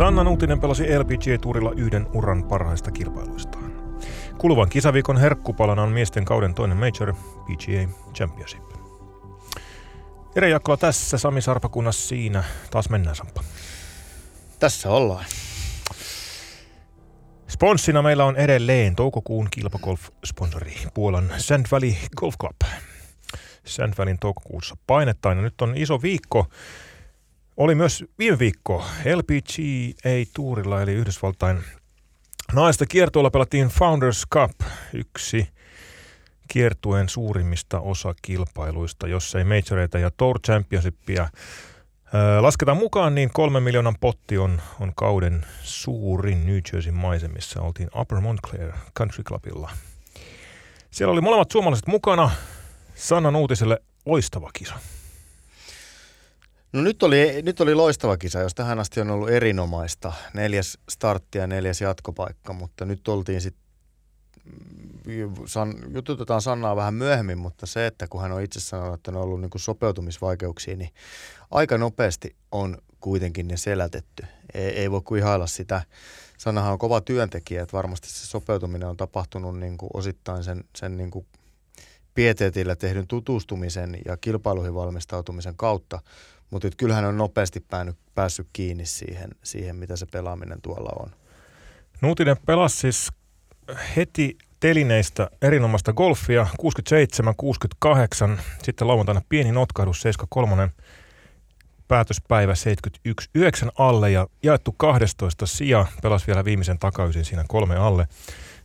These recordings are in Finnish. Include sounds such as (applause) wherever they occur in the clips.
Sanna Nuutinen pelasi LPGA-tuurilla yhden uran parhaista kilpailuistaan. Kuluvan kisaviikon herkkupalana on miesten kauden toinen major, PGA Championship. Ere Jakkola tässä, Sami Sarpakunnas siinä. Taas mennään, Sampa. Tässä ollaan. Sponssina meillä on edelleen toukokuun kilpagolf-sponsori Puolan Sand Valley Golf Club. Sand Valleyn toukokuussa painettaan ja nyt on iso viikko. Oli myös viime viikko LPGA-tuurilla eli Yhdysvaltain naista kiertueella pelattiin Founders Cup, yksi kiertueen suurimmista osakilpailuista, jossa ei majoreita ja Tour Championshipia lasketaan mukaan, niin kolmen miljoonan potti on, on kauden suurin New Jerseyn maisemissa. Oltiin Upper Montclair Country Clubilla. Siellä oli molemmat suomalaiset mukana. Sanna Nuutiselle loistava kisa. No nyt oli, nyt oli loistava kisa, jos tähän asti on ollut erinomaista. Neljäs startti ja neljäs jatkopaikka, mutta nyt oltiin sitten san, jututetaan Sannaa vähän myöhemmin, mutta se, että kun hän on itse sanonut, että on ollut niin sopeutumisvaikeuksia, niin aika nopeasti on kuitenkin ne selätetty. Ei, ei voi kuin ihailla sitä. Sannahan on kova työntekijä, että varmasti se sopeutuminen on tapahtunut niin kuin osittain sen, sen niin kuin pieteetillä tehdyn tutustumisen ja kilpailuihin valmistautumisen kautta, mutta kyllähän on nopeasti päänyt, päässyt kiinni siihen, siihen, mitä se pelaaminen tuolla on. Nuutinen pelasi siis heti telineistä erinomaista golfia 67-68, sitten lauantaina pieni notkahdus 73 päätöspäivä 71 9 alle ja jaettu 12 sija, pelasi vielä viimeisen takaisin siinä kolme alle,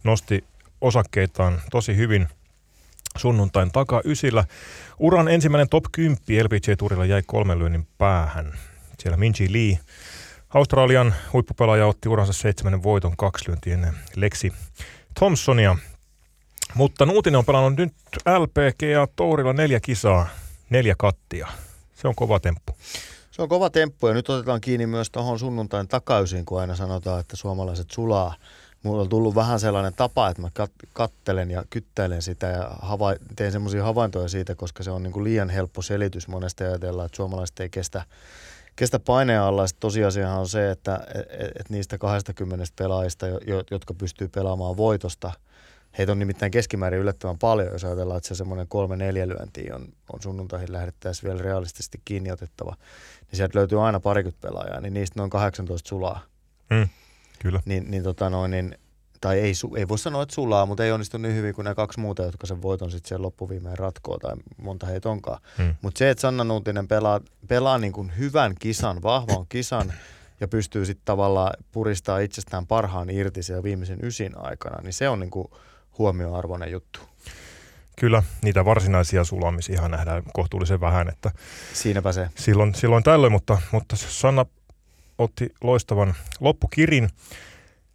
nosti osakkeitaan tosi hyvin sunnuntain ysillä. Uran ensimmäinen top 10 LPG-turilla jäi kolmen lyönnin päähän. Siellä Minji Lee, Australian huippupelaaja, otti uransa seitsemännen voiton kaksi lyöntiä ennen Lexi Thompsonia. Mutta Nuutinen on pelannut nyt LPGA Tourilla neljä kisaa, neljä kattia. Se on kova temppu. Se on kova temppu ja nyt otetaan kiinni myös tuohon sunnuntain takaisin, kun aina sanotaan, että suomalaiset sulaa. Mulla on tullut vähän sellainen tapa, että mä kat- kattelen ja kyttäilen sitä ja hava- teen semmoisia havaintoja siitä, koska se on niin kuin liian helppo selitys. Monesti ajatellaan, että suomalaiset ei kestä, kestä paineen alla. Sitten tosiasiahan on se, että et, et niistä 20 pelaajista, jotka pystyy pelaamaan voitosta – Heitä on nimittäin keskimäärin yllättävän paljon, jos ajatellaan, että se semmoinen kolme neljä lyöntiä on, on sunnuntaihin lähdettäisiin vielä realistisesti kiinni otettava. Niin sieltä löytyy aina parikymmentä pelaajaa, niin niistä noin 18 sulaa. Mm, kyllä. Niin, niin, tota noin, niin tai ei, ei voi sanoa, että sulaa, mutta ei onnistu niin hyvin kuin ne kaksi muuta, jotka sen voiton sitten siellä loppuviimeen ratkoo, tai monta heitä onkaan. Mm. Mutta se, että Sanna Nuutinen pelaa, pelaa niin kuin hyvän kisan, vahvan (coughs) kisan, ja pystyy sitten tavallaan puristaa itsestään parhaan irti siellä viimeisen ysin aikana, niin se on niin kuin huomioarvoinen juttu. Kyllä, niitä varsinaisia sulamisia nähdään kohtuullisen vähän. Että Siinäpä se. Silloin, silloin tällöin, mutta, mutta Sanna otti loistavan loppukirin.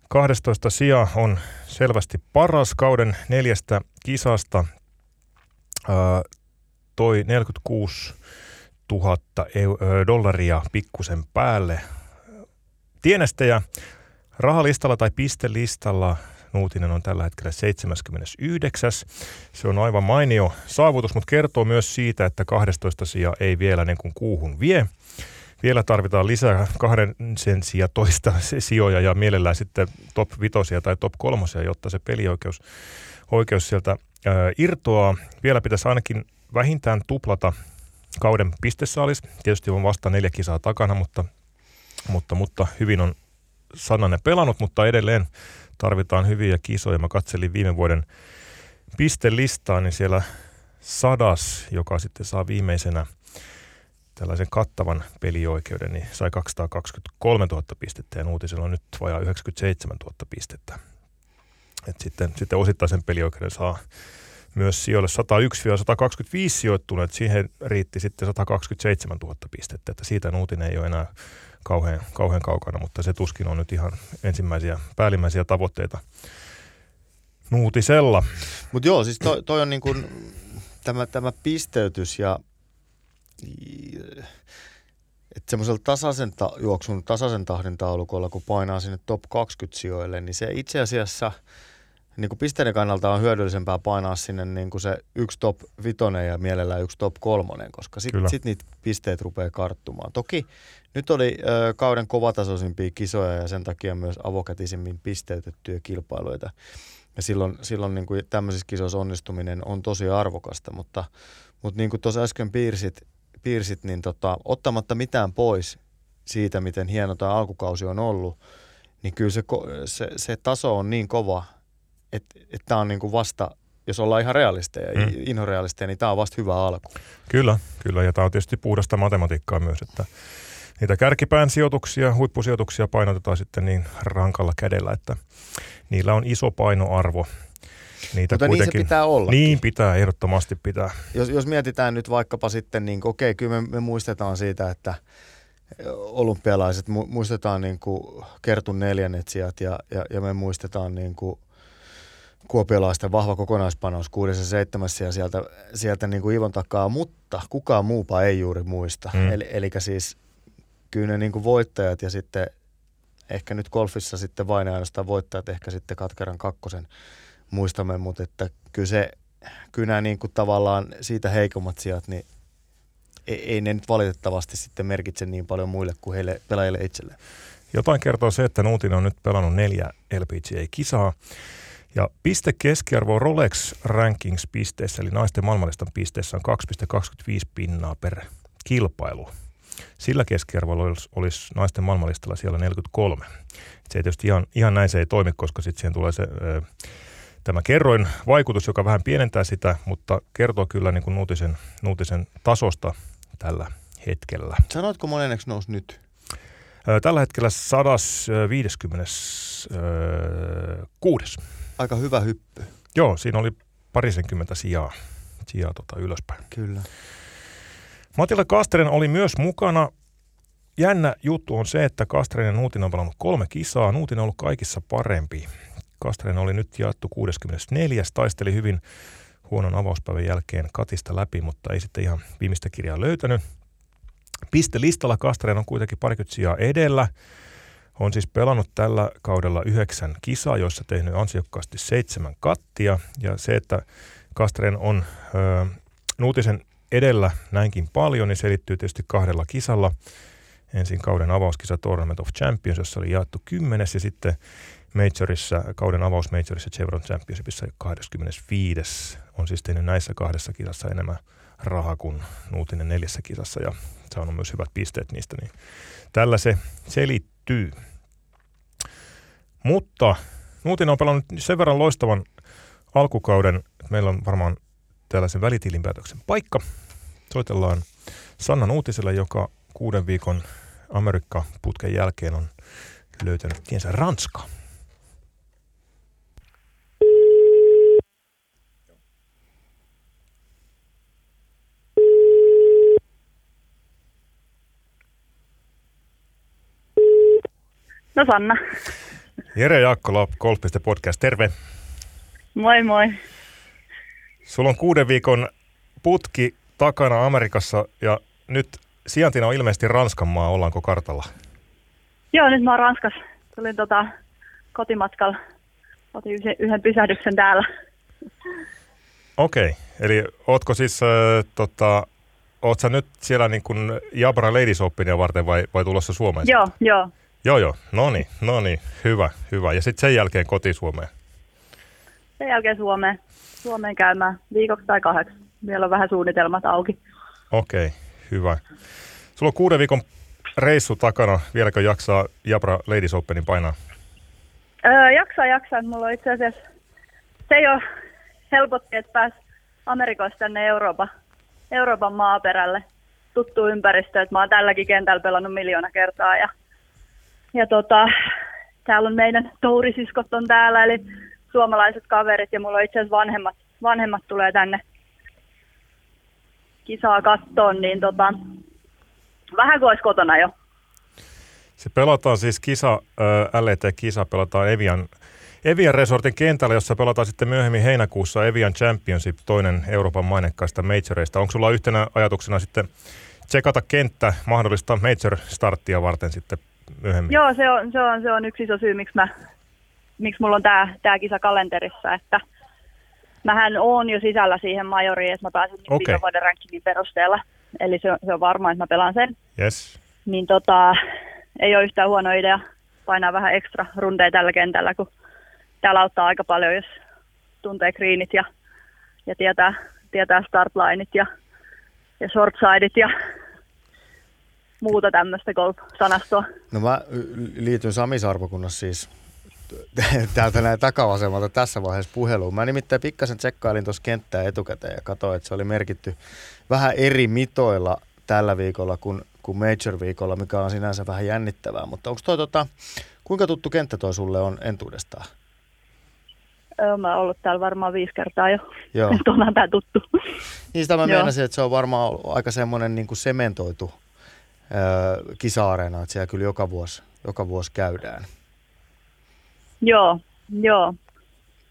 12 sija on selvästi paras kauden neljästä kisasta. Ää, toi 46 000 dollaria pikkusen päälle. Tienestäjä rahalistalla tai pistelistalla Nuutinen on tällä hetkellä 79. Se on aivan mainio saavutus, mutta kertoo myös siitä, että 12 sija ei vielä niin kuin kuuhun vie. Vielä tarvitaan lisää kahden sen sija toista sijoja ja mielellään sitten top vitosia tai top kolmosia, jotta se pelioikeus oikeus sieltä ää, irtoaa. Vielä pitäisi ainakin vähintään tuplata kauden pistesaalis. Tietysti on vasta neljä kisaa takana, mutta, mutta, mutta hyvin on Sananne pelannut, mutta edelleen tarvitaan hyviä kisoja. Mä katselin viime vuoden pistelistaa, niin siellä Sadas, joka sitten saa viimeisenä tällaisen kattavan pelioikeuden, niin sai 223 000 pistettä ja uutisella on nyt vajaa 97 000 pistettä. Et sitten, sitten osittaisen pelioikeuden saa myös sijoille 101-125 sijoittuneet. Siihen riitti sitten 127 000 pistettä, että siitä uutinen ei ole enää kauhean, kauhean kaukana, mutta se tuskin on nyt ihan ensimmäisiä päällimmäisiä tavoitteita Nuutisella. Mutta joo, siis toi, toi on niin kuin tämä, tämä pisteytys ja että semmoisella tasaisen ta- juoksun, tasaisen tahdin taulukolla, kun painaa sinne top 20 sijoille, niin se itse asiassa niin kuin pisteiden kannalta on hyödyllisempää painaa sinne niin kuin se yksi top vitonen ja mielellään yksi top kolmonen, koska sitten sit niitä pisteet rupeaa karttumaan. Toki nyt oli ö, kauden kovatasoisimpia kisoja ja sen takia myös avokätisimmin pisteytettyjä kilpailuita. Ja silloin, silloin niin kuin tämmöisissä kisoissa onnistuminen on tosi arvokasta, mutta, mutta niin kuin tuossa äsken piirsit, piirsit niin tota, ottamatta mitään pois siitä, miten hieno tämä alkukausi on ollut, niin kyllä se, se, se taso on niin kova, että, että tämä on niin kuin vasta, jos ollaan ihan realisteja, mm. inhorealisteja, niin tämä on vasta hyvä alku. Kyllä, kyllä. Ja tämä on tietysti puhdasta matematiikkaa myös, että niitä kärkipään sijoituksia, huippusijoituksia painotetaan sitten niin rankalla kädellä, että niillä on iso painoarvo. Niitä Mutta niin se pitää olla. Niin pitää, ehdottomasti pitää. Jos, jos mietitään nyt vaikkapa sitten, niin okei, kyllä me, me muistetaan siitä, että olympialaiset, muistetaan niin kuin Kertun neljännetsijät ja, ja, ja me muistetaan niin kuin kuopiolaisten vahva kokonaispanos kuudessa seitsemässä ja sieltä, sieltä niin kuin Ivon takaa, mutta kukaan muupa ei juuri muista. Mm. Eli, eli siis kyllä ne niin kuin voittajat ja sitten ehkä nyt golfissa sitten vain ainoastaan voittajat, ehkä sitten Katkeran kakkosen muistamme, mutta että kyllä se, nämä niin kuin tavallaan siitä heikommat sijat, niin ei, ei ne nyt valitettavasti sitten merkitse niin paljon muille kuin heille pelaajille itselleen. Jotain kertoo se, että Nuutinen on nyt pelannut neljä LPGA-kisaa. Ja piste keskiarvo Rolex Rankings pisteessä, eli naisten maailmanlistan pisteessä on 2,25 pinnaa per kilpailu. Sillä keskiarvolla olisi, olisi naisten maailmanlistalla siellä 43. Se ei tietysti ihan, ihan näin se ei toimi, koska sitten siihen tulee se, tämä kerroin vaikutus, joka vähän pienentää sitä, mutta kertoo kyllä niin kuin nuutisen, nuutisen tasosta tällä hetkellä. Sanoitko monenneksi nousi nyt? Tällä hetkellä 156. Aika hyvä hyppy. Joo, siinä oli parisenkymmentä sijaa, sijaa tota ylöspäin. Kyllä. Matilla Kasteren oli myös mukana. Jännä juttu on se, että Kasteren ja Nuutin on pelannut kolme kisaa. Nuutin on ollut kaikissa parempi. Kasteren oli nyt jaettu 64. Taisteli hyvin huonon avauspäivän jälkeen katista läpi, mutta ei sitten ihan viimeistä kirjaa löytänyt. listalla Kasteren on kuitenkin parikymmentä sijaa edellä. On siis pelannut tällä kaudella yhdeksän kisaa, joissa tehnyt ansiokkaasti seitsemän kattia. Ja se, että Kasteren on ö, Nuutisen edellä näinkin paljon, niin selittyy tietysti kahdella kisalla. Ensin kauden avauskisa Tournament of Champions, jossa oli jaettu kymmenes, ja sitten Majorissa, kauden avausmajorissa Chevron Championshipissa 25. On siis tehnyt näissä kahdessa kisassa enemmän rahaa kuin Nuutinen neljässä kisassa ja saanut myös hyvät pisteet niistä, niin tällä se selittyy. Mutta Nuutinen on pelannut sen verran loistavan alkukauden, meillä on varmaan tällaisen välitilinpäätöksen paikka. Soitellaan Sanna Nuutiselle, joka kuuden viikon Amerikka-putken jälkeen on löytänyt tiensä Ranskaan. No Sanna. Jere Jaakkola, Golf.podcast, terve. Moi moi. Sulla on kuuden viikon putki takana Amerikassa ja nyt sijaintina on ilmeisesti Ranskan maa, ollaanko kartalla? Joo, nyt mä oon Ranskassa. Tulin tota, kotimatkalla. Otin yhden, yhden pysähdyksen täällä. Okei, okay. eli ootko siis, äh, tota, oot sä nyt siellä niin kuin Jabra Ladies Openia varten vai, vai tulossa Suomeen? Joo, joo. Joo, joo. No niin, no niin. Hyvä, hyvä. Ja sitten sen jälkeen koti Suomeen? Sen jälkeen Suomeen. Suomeen käymään viikoksi tai kahdeksi. Vielä on vähän suunnitelmat auki. Okei, okay, hyvä. Sulla on kuuden viikon reissu takana. Vieläkö jaksaa Jabra Ladies Openin painaa? Öö, jaksaa, jaksaa. Mulla on itse asiassa, se ei ole helpotti, että pääs Amerikoista tänne Euroopan, Euroopan maaperälle tuttu ympäristö. Että mä oon tälläkin kentällä pelannut miljoona kertaa ja ja tota, täällä on meidän tourisiskot on täällä, eli suomalaiset kaverit, ja mulla on itse asiassa vanhemmat, vanhemmat tulee tänne kisaa kattoon, niin tota, vähän kuin olisi kotona jo. Se pelataan siis kisa, äh, LET-kisa pelataan Evian, Evian Resortin kentällä, jossa pelataan sitten myöhemmin heinäkuussa Evian Championship, toinen Euroopan mainekkaista majoreista. Onko sulla yhtenä ajatuksena sitten tsekata kenttä mahdollista major-starttia varten sitten myöhemmin? Joo, se on, se on, se on yksi iso syy, miksi mä, miksi mulla on tämä tää kisa kalenterissa, että mähän oon jo sisällä siihen majoriin, että mä pääsen okay. viime vuoden rankingin perusteella. Eli se, se on varma, että mä pelaan sen. Yes. Niin tota, ei ole yhtään huono idea painaa vähän ekstra rundeja tällä kentällä, kun täällä auttaa aika paljon, jos tuntee greenit ja, ja tietää, tietää startlineit ja, ja shortsideit ja muuta tämmöistä golf-sanastoa. No mä liityn Sami Sarvokunnassa siis täältä näin takavasemmalta tässä vaiheessa puheluun. Mä nimittäin pikkasen tsekkailin tuossa kenttää etukäteen ja katsoin, että se oli merkitty vähän eri mitoilla tällä viikolla kuin, kuin Major-viikolla, mikä on sinänsä vähän jännittävää. Mutta onko toi tota, kuinka tuttu kenttä toi sulle on entuudestaan? Öö, mä oon ollut täällä varmaan viisi kertaa jo. Joo. (laughs) onhan tää tuttu. Niin sitä mä meinasin, että se on varmaan aika semmoinen niin kuin sementoitu öö, kisa-areena, että siellä kyllä joka vuosi, joka vuosi käydään. Joo, joo.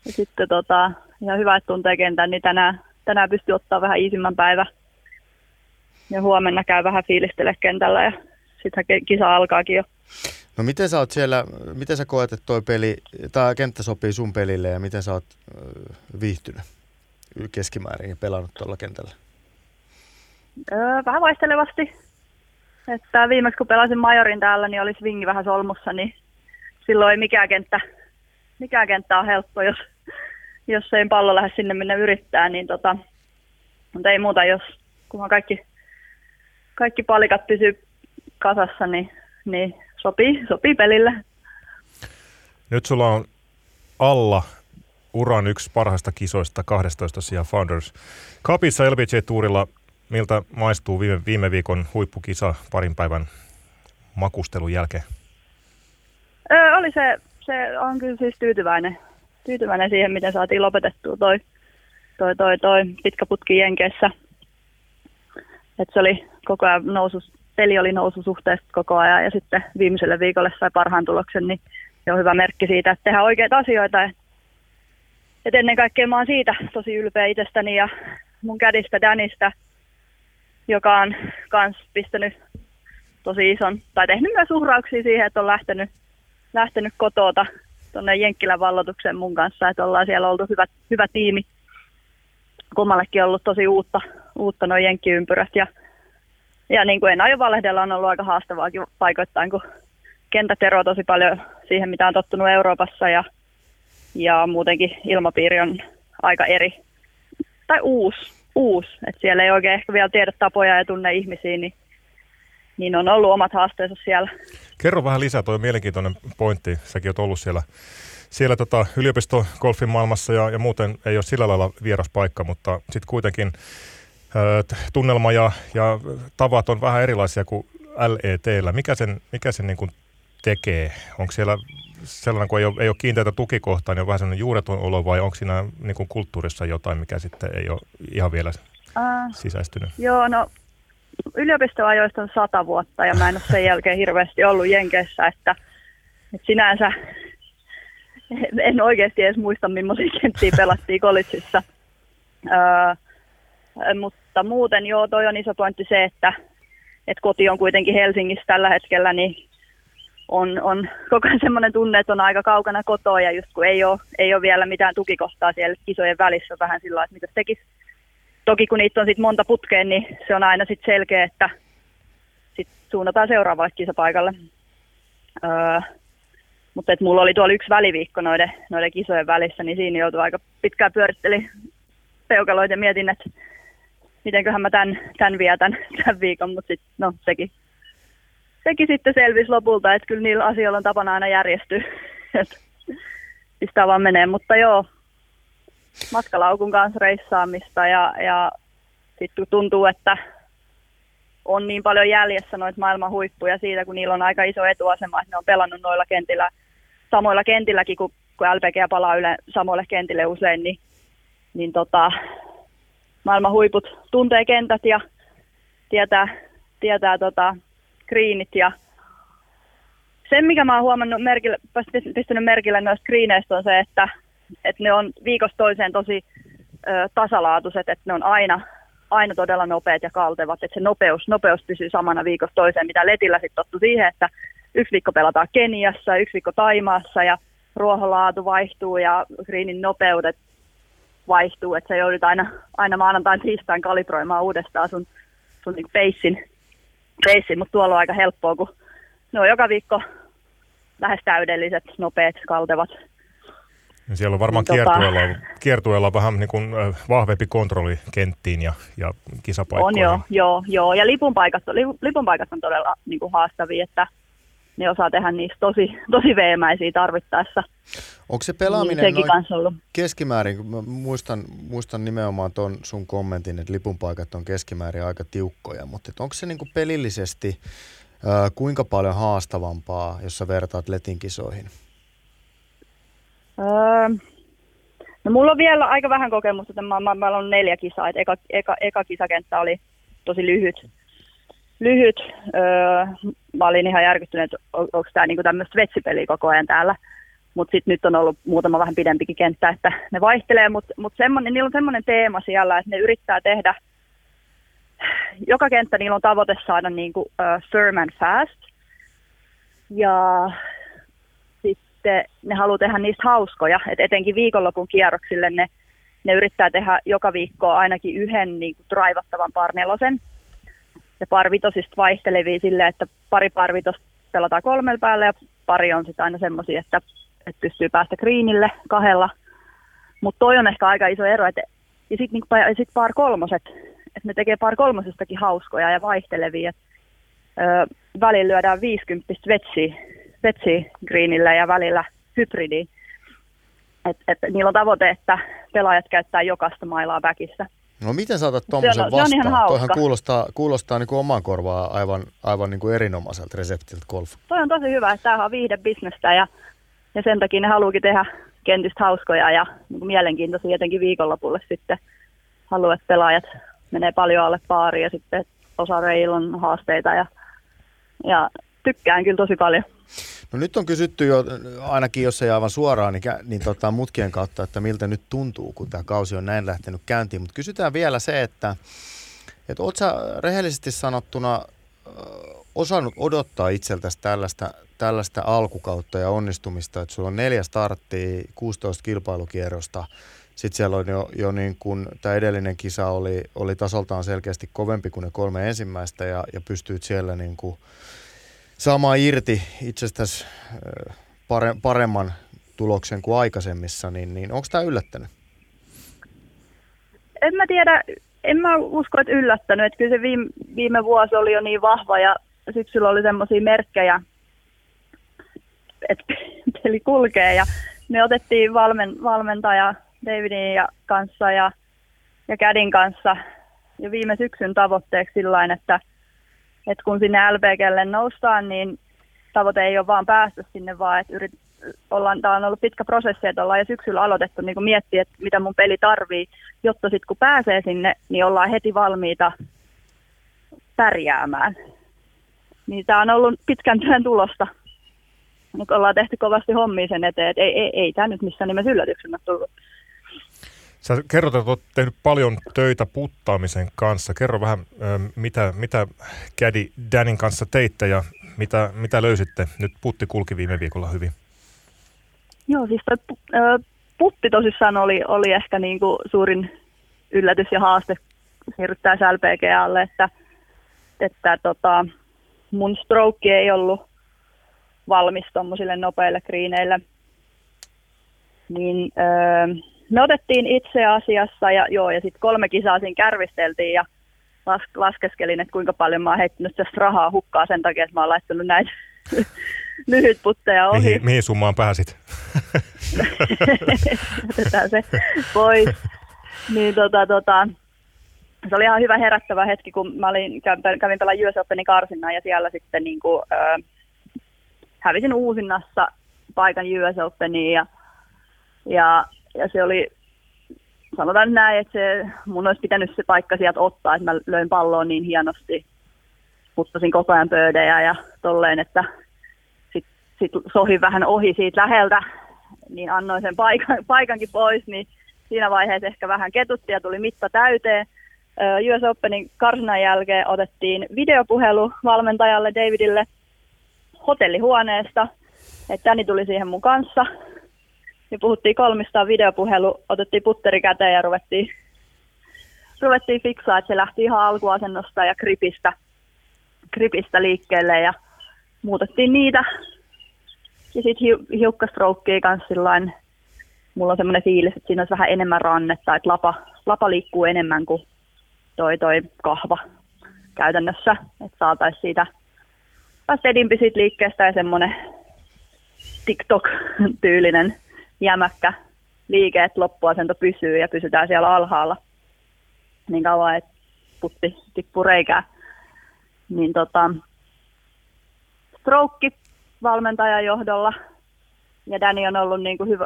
Ja sitten tota, ihan hyvä, että tuntee kentän, niin tänään, tänään pystyy ottaa vähän iisimmän päivä. Ja huomenna käy vähän fiilistele kentällä ja sitten kisa alkaakin jo. No miten sä oot siellä, miten sä koet, että toi peli, tai kenttä sopii sun pelille ja miten sä oot viihtynyt keskimäärin ja pelannut tuolla kentällä? Öö, vähän vaistelevasti. Että viimeksi kun pelasin majorin täällä, niin oli swingi vähän solmussa, niin silloin ei mikään kenttä, mikään kenttä on helppo, jos, jos ei pallo lähde sinne, minne yrittää, niin tota, mutta ei muuta, jos kunhan kaikki, kaikki palikat pysyy kasassa, niin, niin sopii, sopii pelille. Nyt sulla on alla uran yksi parhaista kisoista 12 sijaa Founders Cupissa LBJ-tuurilla. Miltä maistuu viime, viime viikon huippukisa parin päivän makustelun jälkeen? Öö, oli se, se on kyllä siis tyytyväinen, tyytyväinen siihen, miten saatiin lopetettua toi, toi, toi, toi pitkä putki Jenkeissä. Et se oli koko ajan nousu, peli oli suhteessa koko ajan ja sitten viimeiselle viikolle sai parhaan tuloksen, niin se on hyvä merkki siitä, että tehdään oikeita asioita. Et ennen kaikkea mä oon siitä tosi ylpeä itsestäni ja mun kädistä Danista, joka on kans pistänyt tosi ison, tai tehnyt myös uhrauksia siihen, että on lähtenyt, lähtenyt kotota tuonne Jenkkilän vallotukseen mun kanssa, että ollaan siellä oltu hyvä, hyvä tiimi. Kummallekin ollut tosi uutta, uutta noin jenkkiympyrät ja ja niin kuin en aio valehdella, on ollut aika haastavaakin paikoittain, kun kentät eroavat tosi paljon siihen, mitä on tottunut Euroopassa ja, ja muutenkin ilmapiiri on aika eri tai uusi, uusi. että siellä ei oikein ehkä vielä tiedä tapoja ja tunne ihmisiä, niin, niin on ollut omat haasteensa siellä. Kerro vähän lisää, tuo mielenkiintoinen pointti. Säkin oot ollut siellä, siellä tota, yliopistogolfin maailmassa ja, ja muuten ei ole sillä lailla vieras paikka, mutta sitten kuitenkin tunnelma ja, ja tavat on vähän erilaisia kuin LETllä. Mikä sen, mikä sen niin kuin tekee? Onko siellä sellainen, kun ei ole, ei ole kiinteitä tukikohtaa, niin on vähän sellainen juureton olo vai onko siinä niin kuin kulttuurissa jotain, mikä sitten ei ole ihan vielä uh, sisäistynyt? Joo, no yliopistoajoista on sata vuotta ja mä en ole sen jälkeen hirveästi ollut Jenkeissä, että, että sinänsä en oikeasti edes muista, millaisia kenttiä pelattiin kolitsissa. Uh, mutta muuten joo, toi on iso pointti se, että, että koti on kuitenkin Helsingissä tällä hetkellä, niin on, on koko ajan semmoinen tunne, että on aika kaukana kotoa ja just kun ei ole, ei ole vielä mitään tukikohtaa siellä kisojen välissä vähän sillä että mitä tekisi. Toki kun niitä on sitten monta putkeen, niin se on aina sitten selkeä, että sit suunnataan seuraavalle kisapaikalle. Öö, mutta et mulla oli tuolla yksi väliviikko noiden, noiden kisojen välissä, niin siinä joutui aika pitkään pyöritteli peukaloita ja mietin, että mitenköhän mä tämän, tämän vietän tämän viikon, mutta sitten no sekin, sekin sitten selvisi lopulta, että kyllä niillä asioilla on tapana aina järjestyä, (laughs) pistää vaan menee, mutta joo, matkalaukun kanssa reissaamista ja, ja sitten tuntuu, että on niin paljon jäljessä noita maailman huippuja siitä, kun niillä on aika iso etuasema, että ne on pelannut noilla kentillä, samoilla kentilläkin, kun, kun LPG palaa yle, samoille kentille usein, niin, niin tota, maailman huiput tuntee kentät ja tietää, tietää tota, greenit ja sen, mikä mä oon huomannut merkille, pistänyt merkille noista greeneistä on se, että, että ne on viikosta toiseen tosi ö, tasalaatuiset, että ne on aina, aina todella nopeat ja kaltevat, että se nopeus, nopeus pysyy samana viikosta toiseen, mitä Letillä sitten tottu siihen, että yksi viikko pelataan Keniassa, yksi viikko Taimaassa ja ruoholaatu vaihtuu ja greenin nopeudet vaihtuu, että sä joudut aina, aina maanantain tiistain kalibroimaan uudestaan sun, sun niin peissin, peissin, mutta tuolla on aika helppoa, kun ne on joka viikko lähes täydelliset, nopeat, kaltevat. Ja siellä on varmaan niin, tota- kiertueella, tota... kiertueella vähän niin kuin vahvempi kontrolli kenttiin ja, ja kisapaikkoihin. On joo, joo, joo. ja lipunpaikat, lipunpaikat on todella niin kuin haastavia, että ne osaa tehdä niistä tosi, tosi veemäisiä tarvittaessa. Onko se pelaaminen niin, noin keskimäärin, kun mä muistan, muistan nimenomaan tuon sun kommentin, että lipunpaikat on keskimäärin aika tiukkoja, mutta onko se niinku pelillisesti ää, kuinka paljon haastavampaa, jos sä vertaat Letin kisoihin? Öö, no mulla on vielä aika vähän kokemusta, että mä, mä, mä olen neljä kisaa, että eka, eka, eka kisakenttä oli tosi lyhyt, lyhyt. Öö, mä olin ihan järkyttynyt, että on, onko tämä niinku tämmöistä vetsipeliä koko ajan täällä. Mutta sitten nyt on ollut muutama vähän pidempikin kenttä, että ne vaihtelee, mutta mut niillä on semmoinen teema siellä, että ne yrittää tehdä, joka kenttä niillä on tavoite saada niinku, uh, firm and fast. Ja sitten ne haluaa tehdä niistä hauskoja, että etenkin viikonlopun kierroksille ne, ne yrittää tehdä joka viikko ainakin yhden niin kuin, parnelosen ja parvitosista vaihtelevia sille, että pari parvitosta pelataan kolmella päällä ja pari on sitten aina semmoisia, että, että pystyy päästä greenille kahdella. Mutta toi on ehkä aika iso ero, että ja sitten niinku, sit par kolmoset, että ne tekee par kolmosestakin hauskoja ja vaihtelevia. Välillä lyödään 50 vetsiä, vetsiä greenillä ja välillä hybridi. Et, et, niillä on tavoite, että pelaajat käyttää jokaista mailaa väkissä. No miten saatat tuommoisen vastaan? Toihan kuulostaa, kuulostaa niin kuin oman korvaa aivan, aivan niin kuin erinomaiselta reseptiltä golf. Toi on tosi hyvä, että tämähän on viihdebisnestä ja, ja sen takia ne haluukin tehdä kentistä hauskoja ja niin kuin mielenkiintoisia jotenkin viikonlopulle sitten. Haluaa, että pelaajat menee paljon alle paariin ja sitten osa reilun haasteita ja, ja tykkään kyllä tosi paljon. No nyt on kysytty jo, ainakin jos ei aivan suoraan, niin, niin tota, mutkien kautta, että miltä nyt tuntuu, kun tämä kausi on näin lähtenyt käyntiin. Mutta kysytään vielä se, että, että oletko rehellisesti sanottuna osannut odottaa itseltäsi tällaista, tällaista alkukautta ja onnistumista, että sulla on neljä starttia, 16 kilpailukierrosta, sitten siellä on jo, jo niin kuin, tämä edellinen kisa oli, oli tasoltaan selkeästi kovempi kuin ne kolme ensimmäistä ja, ja pystyit siellä niin kuin, saamaan irti itsestäsi paremman tuloksen kuin aikaisemmissa, niin, niin onko tämä yllättänyt? En mä tiedä, en mä usko, että yllättänyt. Että kyllä se viime, viime vuosi oli jo niin vahva ja syksyllä oli semmoisia merkkejä, että (laughs) peli kulkee ja me otettiin valmen, valmentaja Davidin ja kanssa ja, ja Kädin kanssa jo viime syksyn tavoitteeksi sillä että että kun sinne LBGlle noustaan, niin tavoite ei ole vaan päästä sinne, vaan että yrit, ollaan, tämä on ollut pitkä prosessi, että ollaan jo syksyllä aloitettu niin miettiä, että mitä mun peli tarvii, jotta sitten kun pääsee sinne, niin ollaan heti valmiita pärjäämään. Niin tämä on ollut pitkän työn tulosta. Nyt ollaan tehty kovasti hommia sen eteen, että ei, ei, ei tämä nyt missään nimessä yllätyksenä tullut. Sä kerrot, että olet tehnyt paljon töitä puttaamisen kanssa. Kerro vähän, mitä, mitä Caddy Danin kanssa teitte ja mitä, mitä löysitte? Nyt putti kulki viime viikolla hyvin. Joo, siis toi, putti tosissaan oli, oli ehkä niin kuin suurin yllätys ja haaste siirryttää LPGAlle, että, että tota, mun stroke ei ollut valmis tuommoisille nopeille kriineille. Niin öö, me otettiin itse asiassa ja joo, ja sitten kolme kisaa siinä kärvisteltiin ja las, laskeskelin, että kuinka paljon mä oon heittänyt tästä rahaa hukkaa sen takia, että mä oon laittanut näitä (laughs) lyhyt putteja ohi. Mihin, mihin summaan pääsit? (laughs) Otetaan se pois. Niin tota, tota, se oli ihan hyvä herättävä hetki, kun mä olin, kävin pelaa US Openin karsinnan ja siellä sitten niin kuin, äh, hävisin uusinnassa paikan US Openiin ja, ja ja se oli, sanotaan näin, että se, mun olisi pitänyt se paikka sieltä ottaa, että mä löin palloon niin hienosti, puttasin koko ajan pöydejä ja tolleen, että sitten sit sohin vähän ohi siitä läheltä, niin annoin sen paikan, (laughs) paikankin pois, niin siinä vaiheessa ehkä vähän ketutti ja tuli mitta täyteen. US Openin karsinan jälkeen otettiin videopuhelu valmentajalle Davidille hotellihuoneesta, että Danny tuli siihen mun kanssa ja puhuttiin kolmista videopuhelu, otettiin putteri käteen ja ruvettiin, ruvettiin fiksaa, että se lähti ihan alkuasennosta ja kripistä, kripistä liikkeelle ja muutettiin niitä. Ja sitten hi, hiukkastroukkiin kanssa mulla on semmoinen fiilis, että siinä olisi vähän enemmän rannetta, että lapa, lapa liikkuu enemmän kuin toi, toi kahva käytännössä, että saataisiin siitä päästä edimpi siitä liikkeestä ja semmoinen TikTok-tyylinen jämäkkä liike, että loppuasento pysyy ja pysytään siellä alhaalla niin kauan, että putti tippuu reikää. Niin tota, stroke valmentajan johdolla ja Danny on ollut niin kuin hyvä,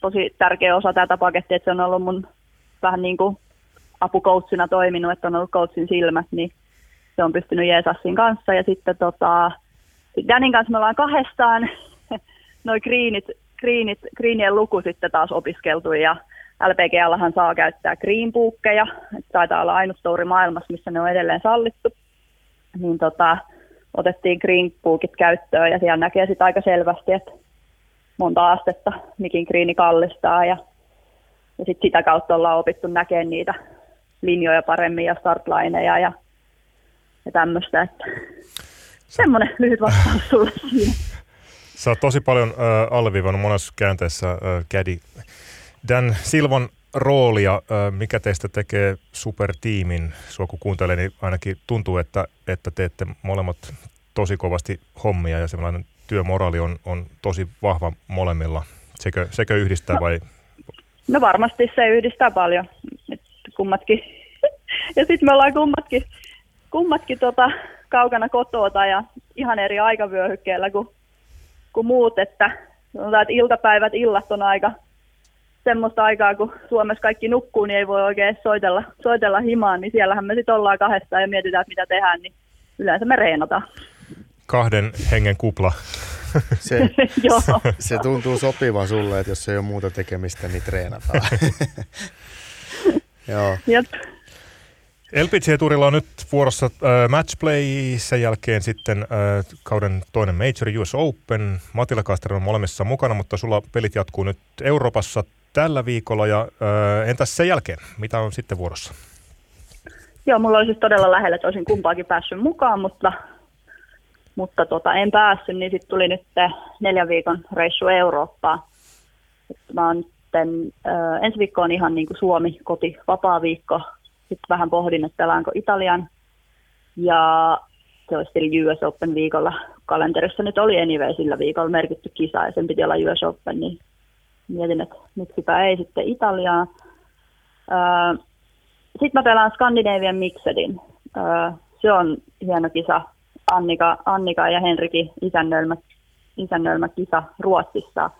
tosi tärkeä osa tätä pakettia, että se on ollut mun vähän niin kuin apukoutsina toiminut, että on ollut coachin silmät, niin se on pystynyt Jeesassin kanssa. Ja sitten tota, Danin kanssa me ollaan kahdestaan (laughs) noin greenit, greenit, greenien luku sitten taas opiskeltu ja LPGLhan saa käyttää greenbookkeja, taitaa olla ainut touri maailmassa, missä ne on edelleen sallittu. Niin tota, otettiin greenbookit käyttöön ja siellä näkee sitten aika selvästi, että monta astetta mikin greeni kallistaa ja, ja sitten sitä kautta ollaan opittu näkemään niitä linjoja paremmin ja startlineja ja, ja tämmöistä, että semmoinen lyhyt vastaus sulle siinä. (laughs) Sä oot tosi paljon äh, alleviivannut monessa käänteessä äh, Caddy Dan Silvan roolia, äh, mikä teistä tekee supertiimin, sua kun kuuntelee, niin ainakin tuntuu, että, että teette molemmat tosi kovasti hommia ja sellainen työmoraali on, on tosi vahva molemmilla. Sekö, sekö yhdistää vai? No varmasti se yhdistää paljon, Et kummatkin. (laughs) ja sitten me ollaan kummatkin, kummatkin tota, kaukana kotoa ja ihan eri aikavyöhykkeellä kuin, kuin muut, että sanotaan, että iltapäivät, illat on aika semmoista aikaa, kun Suomessa kaikki nukkuu, niin ei voi oikein soitella, soitella himaan, niin siellähän me sitten ollaan kahdestaan ja mietitään, että mitä tehdään, niin yleensä me reenataan. Kahden hengen kupla. (laughs) (laughs) Se, se tuntuu sopivan sulle, että jos ei ole muuta tekemistä, niin treenataan. (laughs) Joo. Jep. LPG-turilla on nyt vuorossa äh, matchplay, sen jälkeen sitten äh, kauden toinen Major US Open. Matilla Kaster on molemmissa mukana, mutta sulla pelit jatkuu nyt Euroopassa tällä viikolla. Ja äh, entäs sen jälkeen? Mitä on sitten vuorossa? Joo, mulla olisi siis todella lähellä, että olisin kumpaakin päässyt mukaan, mutta, mutta tota, en päässyt, niin sitten tuli nyt neljän viikon reissu Eurooppaan. Mä oon sitten, äh, ensi viikko on ihan niin kuin Suomi, koti, vapaa viikko, sitten vähän pohdin, että pelaanko Italian. Ja se olisi US Open viikolla. Kalenterissa nyt oli anyway sillä viikolla merkitty kisa ja sen piti olla US Open, niin mietin, että miksipä ei sitten Italiaa. sitten mä pelaan Scandinavian Mixedin. se on hieno kisa. Annika, Annika ja Henrikin isännöimä, isännöimä kisa Ruotsissa.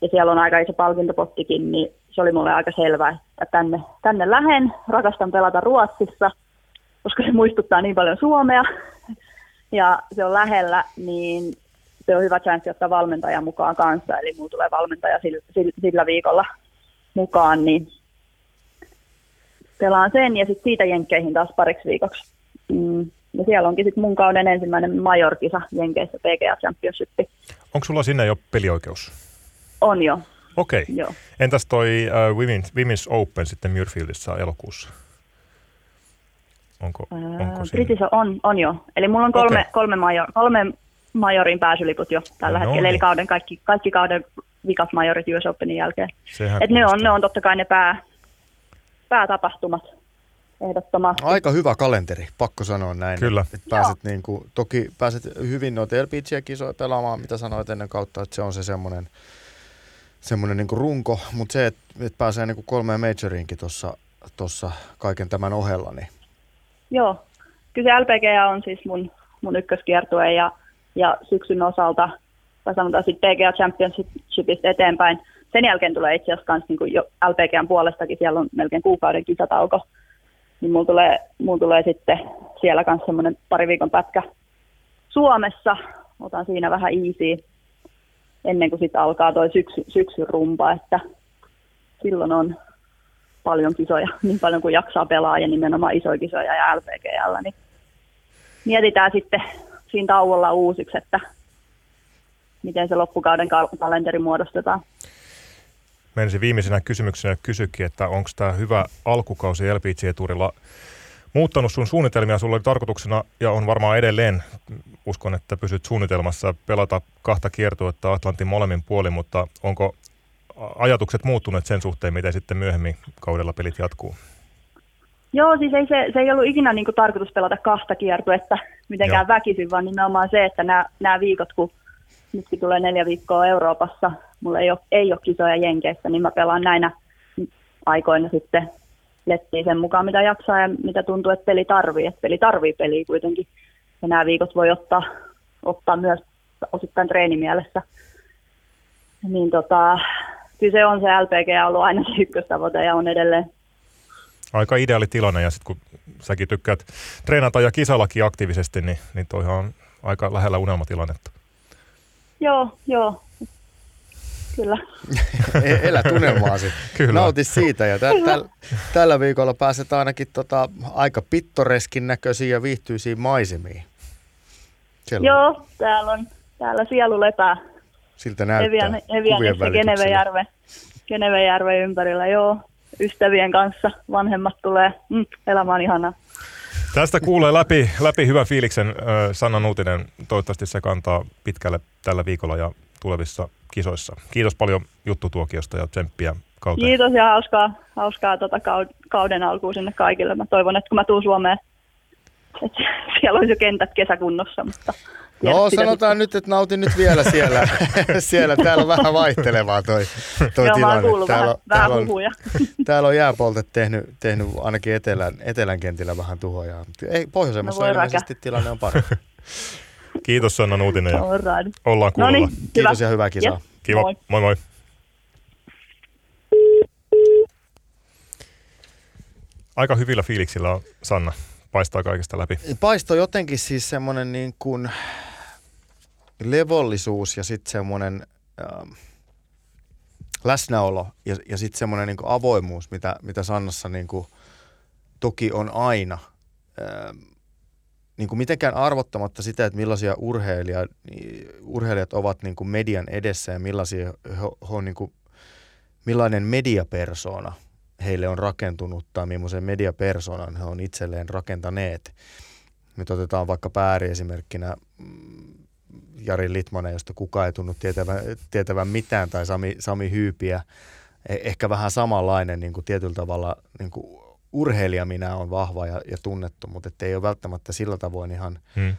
ja siellä on aika iso palkintopottikin, niin se oli mulle aika selvää, että tänne, tänne lähen, rakastan pelata Ruotsissa, koska se muistuttaa niin paljon Suomea ja se on lähellä, niin se on hyvä chanssi ottaa valmentaja mukaan kanssa, eli mulla tulee valmentaja sillä, sillä viikolla mukaan, niin pelaan sen ja sitten siitä Jenkkeihin taas pariksi viikoksi. Mm. Ja siellä onkin sitten mun kauden ensimmäinen majorkisa Jenkeissä PGA Championship. Onko sulla sinne jo pelioikeus? On jo, Okei. Okay. Joo. Entäs toi uh, Women's, Women's Open sitten Muirfieldissa elokuussa? Onko, onko siinä? on, on jo. Eli mulla on kolme, okay. kolme, major, kolme majorin pääsyliput jo tällä no, hetkellä, niin. eli kauden, kaikki, kaikki kauden vikat majorit US Openin jälkeen. Et ne, on, ne on totta kai ne pää, päätapahtumat ehdottomasti. Aika hyvä kalenteri, pakko sanoa näin. Kyllä. Että pääset niin kuin, toki pääset hyvin noita LPG-kisoja pelaamaan, mitä sanoit ennen kautta, että se on se semmoinen – semmoinen niin runko, mutta se, että, että pääsee niin kolmeen majoriinkin tuossa kaiken tämän ohella. Niin. Joo, kyllä se LPGA on siis mun, mun ykköskiertue ja, ja syksyn osalta, tai sanotaan sitten PGA Championshipista eteenpäin. Sen jälkeen tulee itse asiassa kans, niin jo LPGAn puolestakin, siellä on melkein kuukauden kisatauko. Niin mulla tulee, mulla tulee sitten siellä kanssa semmoinen pari viikon pätkä Suomessa. Otan siinä vähän easy ennen kuin sitten alkaa toi syksy, syksyn rumpa, että silloin on paljon kisoja, (laughs) niin paljon kuin jaksaa pelaa ja nimenomaan isoja kisoja ja LPGL, niin mietitään sitten siinä tauolla uusiksi, että, miten se loppukauden kal- kalenteri muodostetaan. Menisin viimeisenä kysymyksenä kysykin, että onko tämä hyvä alkukausi LPG-turilla muuttanut sun suunnitelmia? Sulla oli tarkoituksena, ja on varmaan edelleen, uskon, että pysyt suunnitelmassa, pelata kahta kiertuetta Atlantin molemmin puolin, mutta onko ajatukset muuttuneet sen suhteen, miten sitten myöhemmin kaudella pelit jatkuu? Joo, siis ei se, se ei ollut ikinä niin kuin tarkoitus pelata kahta kiertuetta mitenkään Joo. väkisin, vaan nimenomaan se, että nämä, nämä viikot, kun nytkin tulee neljä viikkoa Euroopassa, mulla ei ole, ei ole kisoja Jenkeissä, niin mä pelaan näinä aikoina sitten lettiin sen mukaan, mitä jaksaa ja mitä tuntuu, että peli tarvii. Että peli tarvii peliä kuitenkin. Ja nämä viikot voi ottaa, ottaa myös osittain treenimielessä. Niin tota, kyllä se on se LPG ollut aina se ykköstavoite ja on edelleen. Aika ideaali tilanne ja sitten kun säkin tykkäät treenata ja kisalaki aktiivisesti, niin, niin toihan on aika lähellä unelmatilannetta. Joo, joo. Kyllä. (laughs) E-, elä tunnelmaasi. Kyllä. Nauti siitä ja tä- täl- tällä viikolla pääset ainakin tota, aika pittoreskin näköisiin ja viihtyisiin maisemiin. Siellä Joo, täällä on täällä sielu lepää. Siltä näyttää Evian, Evianissa Genevejärve, Genevejärve ympärillä, joo. Ystävien kanssa vanhemmat tulee. Mm, elämä on ihanaa. Tästä kuulee läpi, läpi hyvän fiiliksen Sanna Nuutinen. Toivottavasti se kantaa pitkälle tällä viikolla ja tulevissa kisoissa. Kiitos paljon juttutuokiosta ja tsemppiä kauteen. Kiitos ja hauskaa, hauskaa tota kauden alkuun sinne kaikille. Mä toivon, että kun mä tuun Suomeen, että siellä olisi jo kentät kesäkunnossa. Mutta no sanotaan nyt, että nautin nyt vielä siellä. (laughs) siellä täällä on vähän vaihtelevaa toi, toi Joo, tilanne. Täällä, vähän, täällä, on, (laughs) täällä on jääpoltet tehnyt, tehnyt ainakin etelän, etelän kentillä vähän tuhoja. Ei, pohjoisemmassa no ilmeisesti tilanne on parempi. (laughs) Kiitos Sanna Nuutinen ja ollaan kuulolla. Noniin, Kiitos ja hyvää kisaa. Yes. Kiva, moi moi. moi. Aika hyvillä fiiliksillä on Sanna. Paistaa kaikesta läpi. Paisto jotenkin siis semmoinen niin kuin levollisuus ja sitten semmoinen ähm, läsnäolo ja, ja sitten semmoinen niin avoimuus, mitä, mitä Sannassa niin kuin toki on aina. Ähm, niin kuin mitenkään arvottamatta sitä, että millaisia urheilija, urheilijat ovat niin kuin median edessä ja millaisia he, he on niin kuin, millainen mediapersona heille on rakentunut tai millaisen mediapersonan he on itselleen rakentaneet. Nyt otetaan vaikka pääri esimerkkinä mm, Jari Litmanen, josta kukaan ei tunnu tietävän, tietävän mitään, tai Sami, Sami Hyypiä. E, ehkä vähän samanlainen niin kuin tietyllä tavalla niin kuin urheilija minä on vahva ja, ja tunnettu, mutta ei ole välttämättä sillä tavoin ihan, hmm.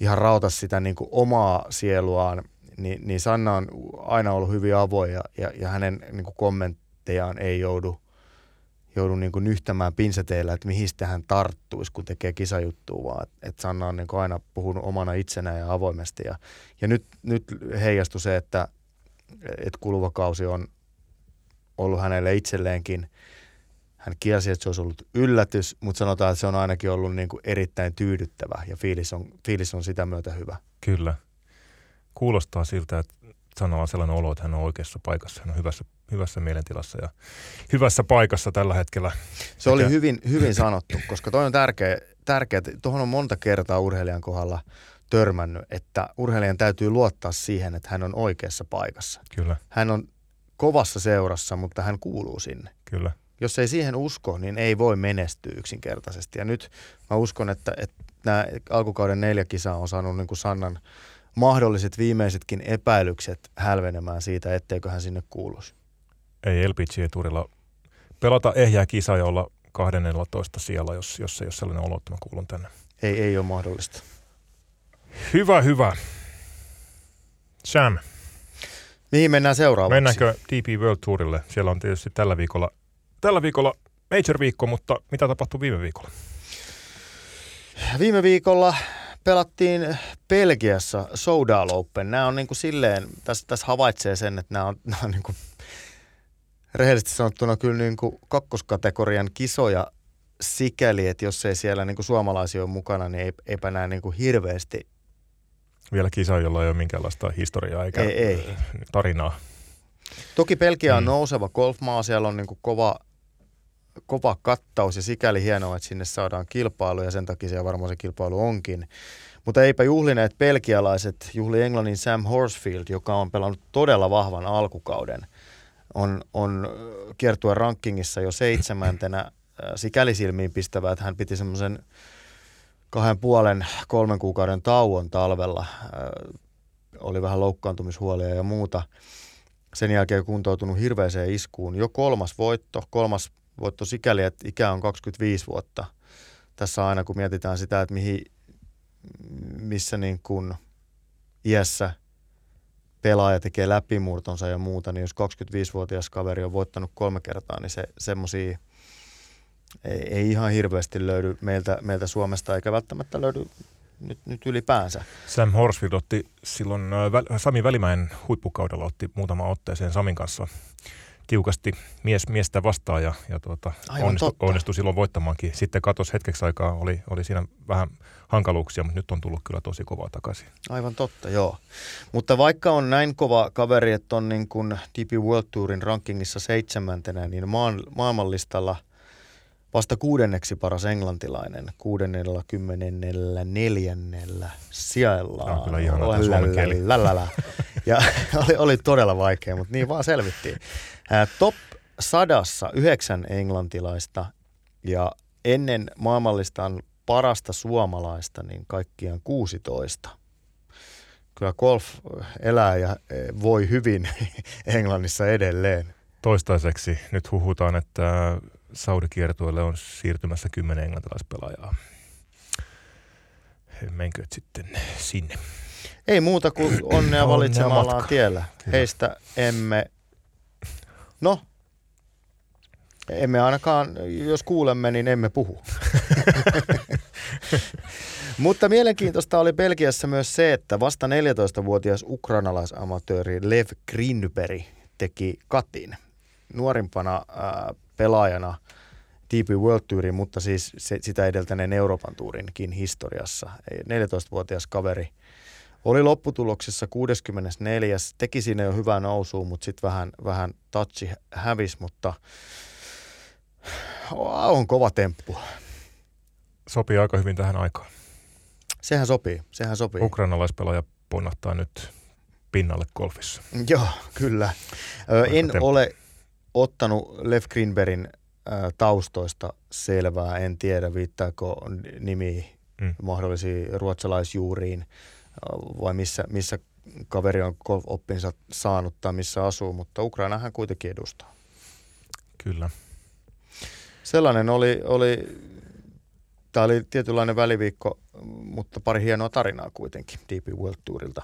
ihan rauta sitä niin kuin omaa sieluaan. Ni, niin Sanna on aina ollut hyvin avoin ja, ja, ja hänen niin kuin kommenttejaan ei joudu, joudu niin kuin nyhtämään pinseteillä, että mihin hän tarttuisi, kun tekee kisajuttua, vaan että et Sanna on niin kuin aina puhunut omana itsenään ja avoimesti. Ja, ja nyt, nyt heijastui se, että, että kuluva kausi on ollut hänelle itselleenkin – hän kielsi, että se olisi ollut yllätys, mutta sanotaan, että se on ainakin ollut niin kuin erittäin tyydyttävä ja fiilis on, fiilis on sitä myötä hyvä. Kyllä. Kuulostaa siltä, että sanoo on sellainen olo, että hän on oikeassa paikassa, hän on hyvässä, hyvässä mielentilassa ja hyvässä paikassa tällä hetkellä. Se oli hyvin, hyvin sanottu, koska toi on tärkeä, tärkeä tuohon on monta kertaa urheilijan kohdalla törmännyt, että urheilijan täytyy luottaa siihen, että hän on oikeassa paikassa. Kyllä. Hän on kovassa seurassa, mutta hän kuuluu sinne. Kyllä jos ei siihen usko, niin ei voi menestyä yksinkertaisesti. Ja nyt mä uskon, että, että nämä alkukauden neljä kisaa on saanut niin kuin Sannan mahdolliset viimeisetkin epäilykset hälvenemään siitä, etteikö hän sinne kuuluisi. Ei LPG-turilla pelata ehjää kisaa ja olla 12 siellä, jos, jos ei ole sellainen olo, että mä kuulun tänne. Ei, ei ole mahdollista. Hyvä, hyvä. Sam. Mihin mennään seuraavaksi? Mennäänkö DP World Tourille? Siellä on tietysti tällä viikolla tällä viikolla Major-viikko, mutta mitä tapahtui viime viikolla? Viime viikolla pelattiin Belgiassa Soudal Open. Nämä on niin kuin silleen, tässä, tässä havaitsee sen, että nämä on, (laughs) nämä on niin kuin rehellisesti sanottuna kyllä niin kuin kakkoskategorian kisoja sikäli, että jos ei siellä niin kuin suomalaisia ole mukana, niin eipä näe niin kuin hirveästi. Vielä kisa, jolla ei ole minkäänlaista historiaa eikä ei, ei. tarinaa. Toki Belgia on mm. nouseva golfmaa, siellä on niin kuin kova kova kattaus ja sikäli hienoa, että sinne saadaan kilpailu ja sen takia siellä varmaan se kilpailu onkin. Mutta eipä juhlineet belgialaiset, juhli Englannin Sam Horsfield, joka on pelannut todella vahvan alkukauden. On, on kiertuen rankingissa jo seitsemäntenä sikäli silmiin pistävää, että hän piti semmoisen kahden puolen, kolmen kuukauden tauon talvella. Oli vähän loukkaantumishuolia ja muuta. Sen jälkeen kuntoutunut hirveäseen iskuun. Jo kolmas voitto, kolmas voitto sikäli, että ikä on 25 vuotta. Tässä aina kun mietitään sitä, että mihin, missä niin kuin iässä pelaaja tekee läpimurtonsa ja muuta, niin jos 25-vuotias kaveri on voittanut kolme kertaa, niin se semmoisia ei, ei ihan hirveästi löydy meiltä, meiltä Suomesta eikä välttämättä löydy nyt, nyt ylipäänsä. Sam Horsfield otti silloin Sami Välimäen huippukaudella otti muutama otteeseen Samin kanssa tiukasti mies miestä vastaan ja, ja tuota, onnistui, onnistui silloin voittamaankin. Sitten katosi hetkeksi aikaa, oli, oli siinä vähän hankaluuksia, mutta nyt on tullut kyllä tosi kovaa takaisin. Aivan totta, joo. Mutta vaikka on näin kova kaveri, että on niin kuin DP World Tourin rankingissa seitsemäntenä, niin maan, maailmanlistalla – vasta kuudenneksi paras englantilainen, kuudennella kymmenennellä neljännellä sijaillaan. Tämä on kyllä ihan kieli. Ja (laughs) oli, oli todella vaikea, mutta niin vaan selvittiin. Ää, top sadassa yhdeksän englantilaista ja ennen maailmallistaan parasta suomalaista niin kaikkiaan 16. Kyllä golf elää ja voi hyvin (laughs) Englannissa edelleen. Toistaiseksi nyt huhutaan, että Saudi-kiertueelle on siirtymässä kymmenen englantilaispelaajaa. Menkö sitten sinne? Ei muuta kuin onnea valitsemallaan tiellä. Kyllä. Heistä emme, no, emme ainakaan, jos kuulemme, niin emme puhu. (laughs) Mutta mielenkiintoista oli Belgiassa myös se, että vasta 14-vuotias ukrainalaisamatööri Lev Grinberg teki katin. Nuorimpana ää, pelaajana TP World Tourin, mutta siis se, sitä edeltäneen Euroopan Tourinkin historiassa. 14-vuotias kaveri oli lopputuloksessa 64. Teki siinä jo hyvää nousua, mutta sitten vähän, vähän touchi hävis, mutta on kova temppu. Sopii aika hyvin tähän aikaan. Sehän sopii, sehän sopii. Ukrainalaispelaaja ponnahtaa nyt pinnalle golfissa. Joo, kyllä. Ö, en temppu. ole ottanut Lev Greenbergin taustoista selvää. En tiedä, viittaako nimi mm. mahdollisiin ruotsalaisjuuriin vai missä, missä kaveri on oppinsa saanut tai missä asuu, mutta Ukraina hän kuitenkin edustaa. Kyllä. Sellainen oli, oli tämä oli tietynlainen väliviikko, mutta pari hienoa tarinaa kuitenkin DP World Tourilta.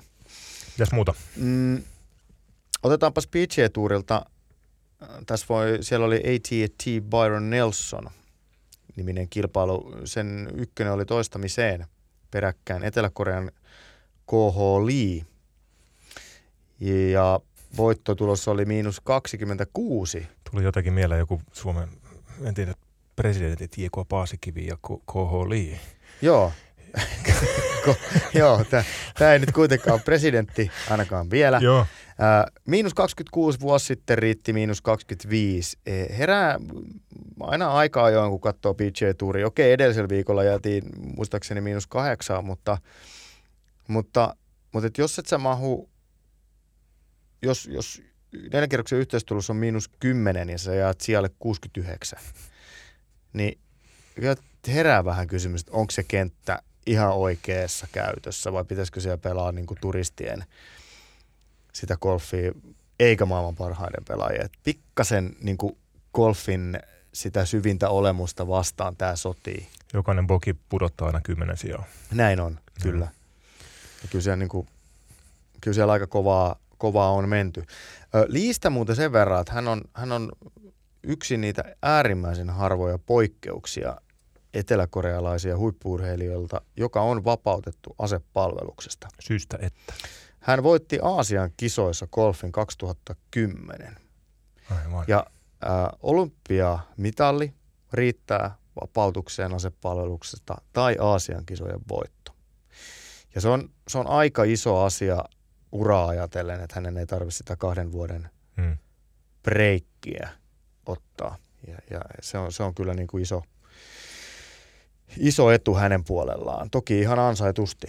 Mitäs muuta? Mm, otetaanpas PGA Tourilta tässä voi, siellä oli AT&T Byron Nelson niminen kilpailu. Sen ykkönen oli toistamiseen peräkkäin Etelä-Korean KH Lee. Ja voittotulos oli miinus 26. Tuli jotenkin mieleen joku Suomen entinen presidentti J.K. Paasikivi ja KH Lee. Joo, (laughs) joo, tämä ei nyt kuitenkaan ole presidentti ainakaan vielä. Joo. Miinus 26 vuosi sitten riitti miinus 25. E, herää aina aikaa ajoin, kun katsoo PGA Touri. Okei, edellisellä viikolla jäätiin muistaakseni miinus kahdeksan, mutta, mutta, mutta et jos et sä mahu, jos, jos neljän kerroksen yhteistulos on miinus 10 ja sä jäät sijalle 69, niin herää vähän kysymys, että onko se kenttä ihan oikeassa käytössä vai pitäisikö siellä pelaa niin turistien sitä golfia eikä maailman parhaiden pelaajia. Et pikkasen niin kuin golfin sitä syvintä olemusta vastaan tämä sotii. Jokainen boki pudottaa aina kymmenen sijaa. Näin on, kyllä. Mm. Ja kyllä, siellä, niin kuin, kyllä siellä aika kovaa, kovaa on menty. Liistä muuten sen verran, että hän on, hän on yksi niitä äärimmäisen harvoja poikkeuksia eteläkorealaisia huippuurheilijoilta, joka on vapautettu asepalveluksesta. Syystä että. Hän voitti Aasian kisoissa golfin 2010. Aivan. Ja äh, olympiamitalli riittää vapautukseen asepalveluksesta tai Aasian kisojen voitto. Ja se on, se on aika iso asia uraa ajatellen, että hänen ei tarvitse sitä kahden vuoden hmm. breikkiä ottaa. Ja, ja se, on, se on kyllä niin kuin iso, iso etu hänen puolellaan. Toki ihan ansaitusti.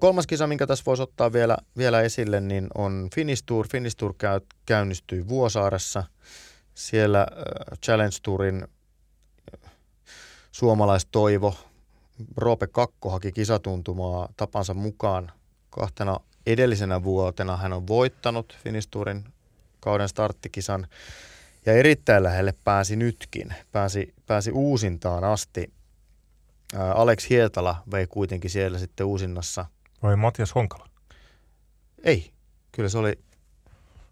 Kolmas kisa, minkä tässä voisi ottaa vielä, vielä esille, niin on Finnish Tour. Finnish Tour käy, käynnistyy Vuosaaressa. Siellä Challenge Tourin suomalaistoivo Roope Kakko haki kisatuntumaa tapansa mukaan kahtena edellisenä vuotena. Hän on voittanut Finnish Tourin kauden starttikisan ja erittäin lähelle pääsi nytkin. Pääsi, pääsi uusintaan asti. Alex Hietala vei kuitenkin siellä sitten uusinnassa. Vai Matias Honkala? Ei, kyllä se oli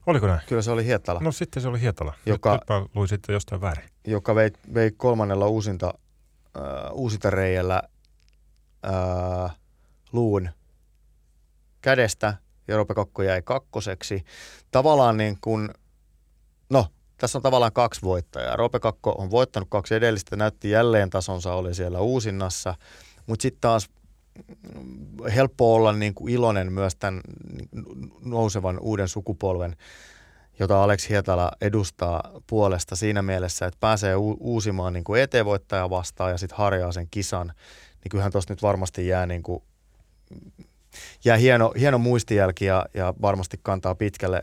Oliko näin? Kyllä se oli Hietala. No sitten se oli Hietala. Joka, nyt, nyt mä luin sitten jostain väärin. Joka vei, vei kolmannella uusinta, äh, uusinta reijällä äh, luun kädestä ja Roope Kokko jäi kakkoseksi. Tavallaan niin kuin, no tässä on tavallaan kaksi voittajaa. Roope Kakko on voittanut kaksi edellistä, näytti jälleen tasonsa, oli siellä uusinnassa. Mutta sitten taas mm, helppo olla niin kuin iloinen myös tämän nousevan uuden sukupolven, jota Alex Hietala edustaa puolesta siinä mielessä, että pääsee u- uusimaan niin kuin ET-voittaja vastaan ja sitten harjaa sen kisan. Niin kyllähän tuossa nyt varmasti jää, niin kuin, jää hieno, hieno muistijälki ja, ja varmasti kantaa pitkälle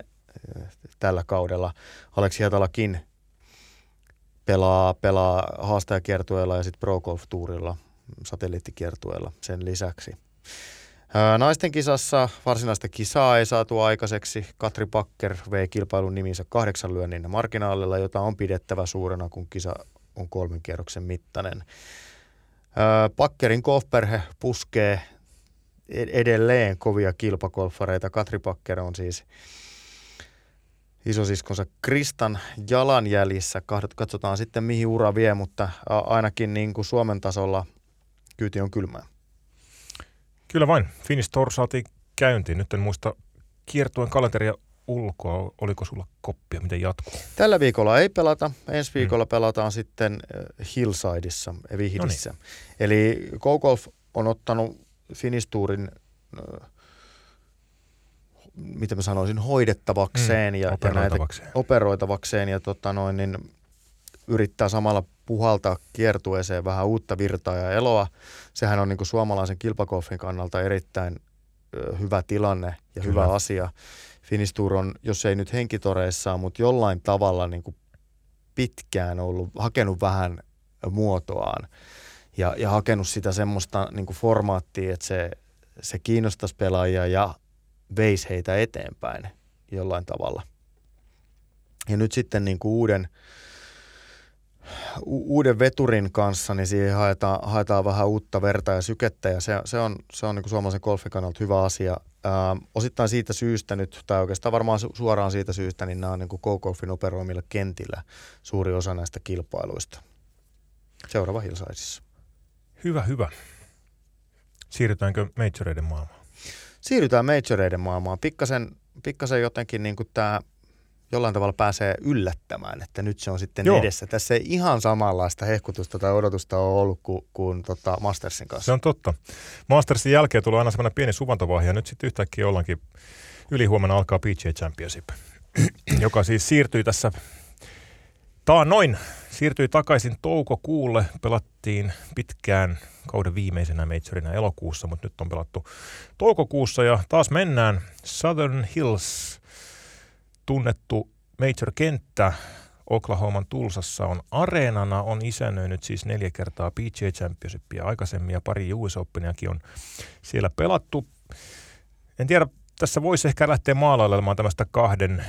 tällä kaudella. Aleksi Hietalakin pelaa, pelaa haastajakiertueella ja sitten Pro Golf Tourilla, satelliittikiertueella sen lisäksi. Naisten kisassa varsinaista kisaa ei saatu aikaiseksi. Katri Pakker vei kilpailun niminsä kahdeksan lyönnin marginaalilla, jota on pidettävä suurena, kun kisa on kolmen kierroksen mittainen. Pakkerin golfperhe puskee edelleen kovia kilpakolfareita. Katri Pakker on siis isosiskonsa Kristan jalanjäljissä. Katsotaan sitten mihin ura vie, mutta ainakin niin kuin Suomen tasolla kyyti on kylmää. Kyllä vain. Finnish Tour saatiin käyntiin. Nyt en muista kiertuen kalenteria ulkoa. Oliko sulla koppia? Miten jatkuu? Tällä viikolla ei pelata. Ensi viikolla mm. pelataan sitten Hillsideissa, Vihdissä. No niin. Eli GoGolf on ottanut Finnish Tourin mitä mä sanoisin, hoidettavakseen mm, ja, ja näitä operoitavakseen ja tota noin, niin yrittää samalla puhaltaa kiertueeseen vähän uutta virtaa ja eloa. Sehän on niin kuin suomalaisen kilpakolfin kannalta erittäin ö, hyvä tilanne ja Kyllä. hyvä asia. Finistur on, jos ei nyt henkitoreissaan, mutta jollain tavalla niin kuin pitkään ollut, hakenut vähän muotoaan ja, ja hakenut sitä semmoista niin kuin formaattia, että se, se kiinnostaisi pelaajia ja veisi heitä eteenpäin jollain tavalla. Ja nyt sitten niin kuin uuden, uuden veturin kanssa, niin siihen haetaan, haetaan vähän uutta verta ja sykettä, ja se, se on, se on niin kuin suomalaisen golfin kannalta hyvä asia. Ää, osittain siitä syystä nyt, tai oikeastaan varmaan suoraan siitä syystä, niin nämä on niin kuin Go-Golfin operoimilla kentillä suuri osa näistä kilpailuista. Seuraava Hilsaisissa. Hyvä, hyvä. Siirrytäänkö majoreiden maailmaan? Siirrytään majoreiden maailmaan. Pikkasen, pikkasen jotenkin niin tämä jollain tavalla pääsee yllättämään, että nyt se on sitten Joo. edessä. Tässä ei ihan samanlaista hehkutusta tai odotusta ole ollut kuin, kuin tota Mastersin kanssa. Se on totta. Mastersin jälkeen tulee aina semmoinen pieni suvantovaihe ja nyt sitten yhtäkkiä ollaankin ylihuomenna alkaa PGA Championship, (clears throat) joka siis siirtyi tässä noin siirtyi takaisin toukokuulle. Pelattiin pitkään kauden viimeisenä majorina elokuussa, mutta nyt on pelattu toukokuussa ja taas mennään Southern Hills, tunnettu major-kenttä Oklahoman Tulsassa on areenana, on isännöinyt siis neljä kertaa PGA Championshipia aikaisemmin ja pari US Openiakin on siellä pelattu. En tiedä, tässä voisi ehkä lähteä maalailemaan tämmöistä kahden,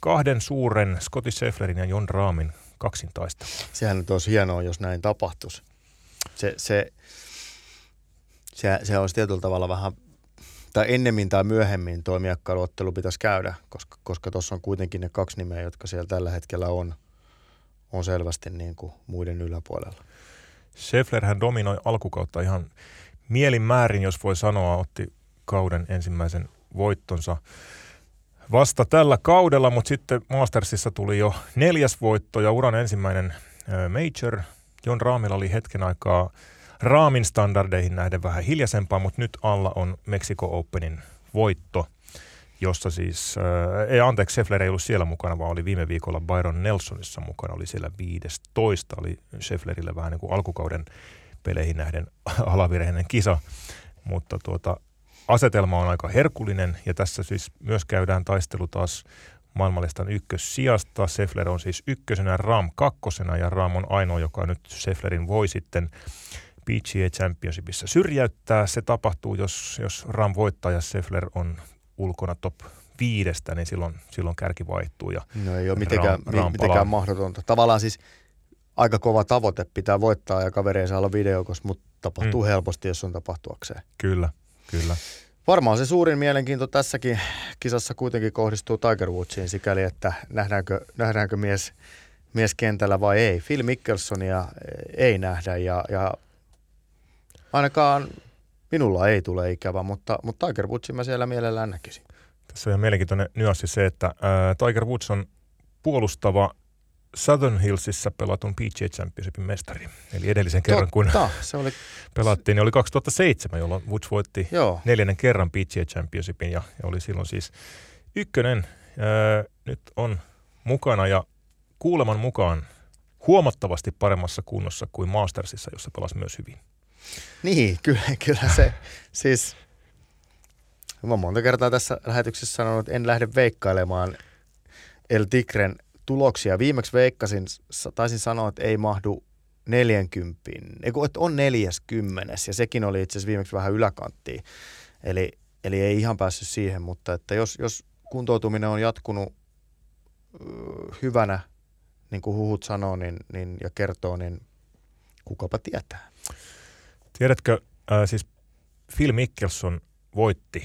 kahden suuren Scotty Schefflerin ja John Raamin kaksintaista. Sehän nyt olisi hienoa, jos näin tapahtuisi. Se, se, se, se olisi tietyllä tavalla vähän, tai ennemmin tai myöhemmin tuo miakkailuottelu pitäisi käydä, koska koska tuossa on kuitenkin ne kaksi nimeä, jotka siellä tällä hetkellä on, on selvästi niin kuin muiden yläpuolella. Scheffler hän dominoi alkukautta ihan mielin määrin, jos voi sanoa, otti kauden ensimmäisen voittonsa vasta tällä kaudella, mutta sitten Mastersissa tuli jo neljäs voitto ja uran ensimmäinen major. Jon Raamilla oli hetken aikaa Raamin standardeihin nähden vähän hiljaisempaa, mutta nyt alla on Mexico Openin voitto, jossa siis, äh, ei anteeksi, Scheffler ei ollut siellä mukana, vaan oli viime viikolla Byron Nelsonissa mukana, oli siellä 15, oli Schefflerille vähän niin kuin alkukauden peleihin nähden (laughs) alavireinen kisa, mutta tuota, asetelma on aika herkullinen ja tässä siis myös käydään taistelu taas maailmanlistan ykkössijasta. Seffler on siis ykkösenä, Ram kakkosena ja Ram on ainoa, joka nyt Sefflerin voi sitten PGA Championshipissa syrjäyttää. Se tapahtuu, jos, jos Ram voittaa ja Seffler on ulkona top viidestä, niin silloin, silloin kärki vaihtuu. Ja no ei ole mitenkään, Ram, Ram mitenkään mahdotonta. Tavallaan siis aika kova tavoite pitää voittaa ja kaveri ei saa olla videokos, mutta tapahtuu mm. helposti, jos on tapahtuakseen. Kyllä, kyllä. Varmaan se suurin mielenkiinto tässäkin kisassa kuitenkin kohdistuu Tiger Woodsiin sikäli, että nähdäänkö, nähdäänkö mies, mies kentällä vai ei. Phil Mickelsonia ei nähdä ja, ja ainakaan minulla ei tule ikävä, mutta, mutta Tiger Woodsin mä siellä mielellään näkisin. Tässä on ihan mielenkiintoinen nyanssi se, että ää, Tiger Woods on puolustava Southern Hillsissä pelatun PGA Championshipin mestari. Eli edellisen kerran, Totta, kun se oli... (laughs) pelattiin, niin oli 2007, jolloin Woods voitti Joo. neljännen kerran PGA Championshipin ja, ja oli silloin siis ykkönen. Ää, nyt on mukana ja kuuleman mukaan huomattavasti paremmassa kunnossa kuin Mastersissa, jossa pelasi myös hyvin. Niin, (laughs) kyllä, kyllä se, (laughs) siis mä monta kertaa tässä lähetyksessä sanonut, että en lähde veikkailemaan El Tigren tuloksia. Viimeksi veikkasin, taisin sanoa, että ei mahdu 40, Eiku, että on 40 ja sekin oli itse asiassa viimeksi vähän yläkanttiin. Eli, eli ei ihan päässyt siihen, mutta että jos, jos kuntoutuminen on jatkunut hyvänä, niin kuin huhut sanoo niin, niin, ja kertoo, niin kukapa tietää. Tiedätkö, äh, siis Phil Mickelson voitti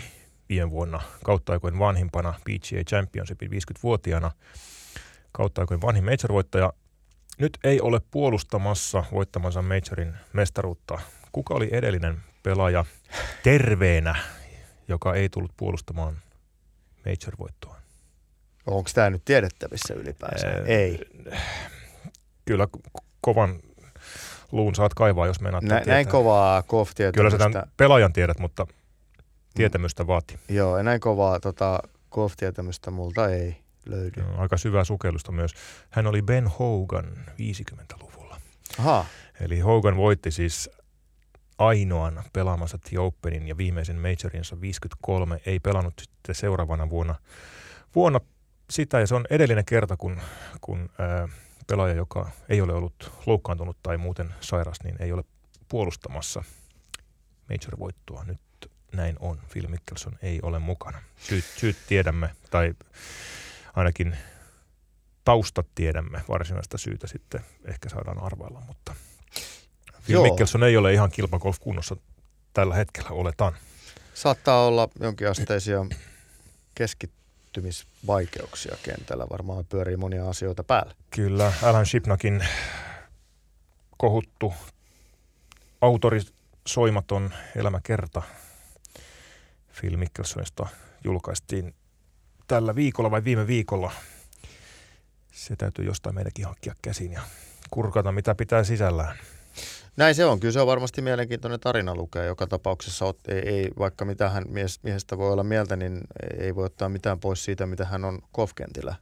viime vuonna kautta aikojen vanhimpana PGA Championshipin 50-vuotiaana kautta aikojen vanhin major-voittaja. Nyt ei ole puolustamassa voittamansa majorin mestaruutta. Kuka oli edellinen pelaaja terveenä, joka ei tullut puolustamaan major-voittoa? Onko tämä nyt tiedettävissä ylipäänsä? Ee, ei. Kyllä kovan luun saat kaivaa, jos meinaat Nä, Näin kovaa golf Kyllä sä tämän pelaajan tiedät, mutta tietämystä vaati. Joo, näin kovaa tota, golf-tietämystä multa ei löydy. Joo, aika syvää sukellusta myös. Hän oli Ben Hogan 50-luvulla. Aha. Eli Hogan voitti siis ainoan pelaamassa The Openin ja viimeisen majorinsa 53. Ei pelannut sitten seuraavana vuonna, vuonna sitä ja se on edellinen kerta, kun, kun ää, pelaaja, joka ei ole ollut loukkaantunut tai muuten sairas, niin ei ole puolustamassa major-voittoa. Nyt näin on. Phil Mickelson ei ole mukana. Syyt, syyt tiedämme, tai ainakin taustat tiedämme. Varsinaista syytä sitten ehkä saadaan arvailla, mutta Phil Joo. Mickelson ei ole ihan kilpagolf kunnossa tällä hetkellä, oletan. Saattaa olla jonkinasteisia keskittymisvaikeuksia kentällä. Varmaan pyörii monia asioita päällä. Kyllä, Alan Shipnakin kohuttu autorisoimaton elämäkerta Phil Mickelsonista julkaistiin tällä viikolla vai viime viikolla. Se täytyy jostain meidänkin hankkia käsiin ja kurkata, mitä pitää sisällään. Näin se on. Kyllä se on varmasti mielenkiintoinen tarina lukea. Joka tapauksessa ei, ei vaikka mitä hän mies, miehestä voi olla mieltä, niin ei voi ottaa mitään pois siitä, mitä hän on kofkentillä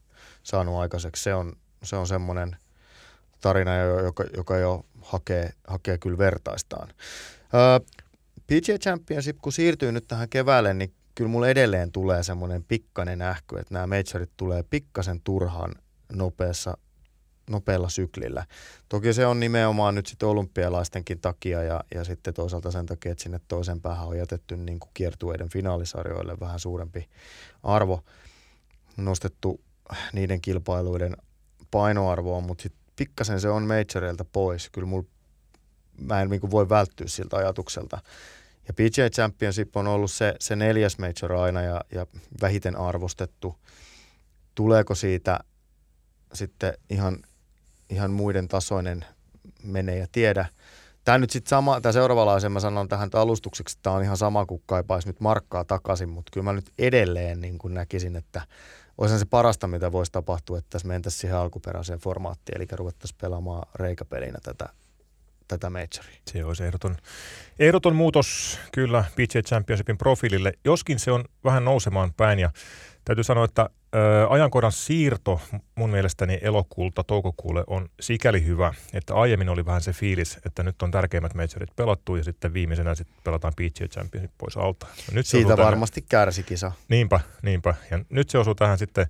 saanut aikaiseksi. Se on, se on semmoinen tarina, joka, joka jo hakee, hakee kyllä vertaistaan. PGA Championship, kun siirtyy nyt tähän keväälle, niin kyllä mulle edelleen tulee semmoinen pikkainen ähky, että nämä majorit tulee pikkasen turhan nopeassa, nopealla syklillä. Toki se on nimenomaan nyt sitten olympialaistenkin takia ja, ja sitten toisaalta sen takia, että sinne toisen päähän on jätetty niin kuin kiertueiden finaalisarjoille vähän suurempi arvo nostettu niiden kilpailuiden painoarvoa, mutta sitten pikkasen se on majoreilta pois. Kyllä mulla mä en niin voi välttyä siltä ajatukselta. Ja PGA Championship on ollut se, se neljäs major aina ja, ja vähiten arvostettu. Tuleeko siitä sitten ihan, ihan muiden tasoinen menee ja tiedä. Tämä nyt sitten sama, tämä seuraava lause, mä sanon tähän alustukseksi, että tämä on ihan sama kuin kaipaisi nyt markkaa takaisin, mutta kyllä mä nyt edelleen niin kuin näkisin, että olisi se parasta, mitä voisi tapahtua, että tässä mentäisiin siihen alkuperäiseen formaattiin, eli ruvettaisiin pelaamaan reikäpelinä tätä tätä majoria. Se olisi ehdoton, ehdoton muutos kyllä PGA Championshipin profiilille, joskin se on vähän nousemaan päin ja Täytyy sanoa, että ö, ajankohdan siirto mun mielestäni elokuulta toukokuulle on sikäli hyvä, että aiemmin oli vähän se fiilis, että nyt on tärkeimmät majorit pelattu ja sitten viimeisenä sitten pelataan PGA Championship pois alta. No nyt Siitä varmasti tähän... kärsi kisa. Niinpä, niinpä. Ja nyt se osuu tähän sitten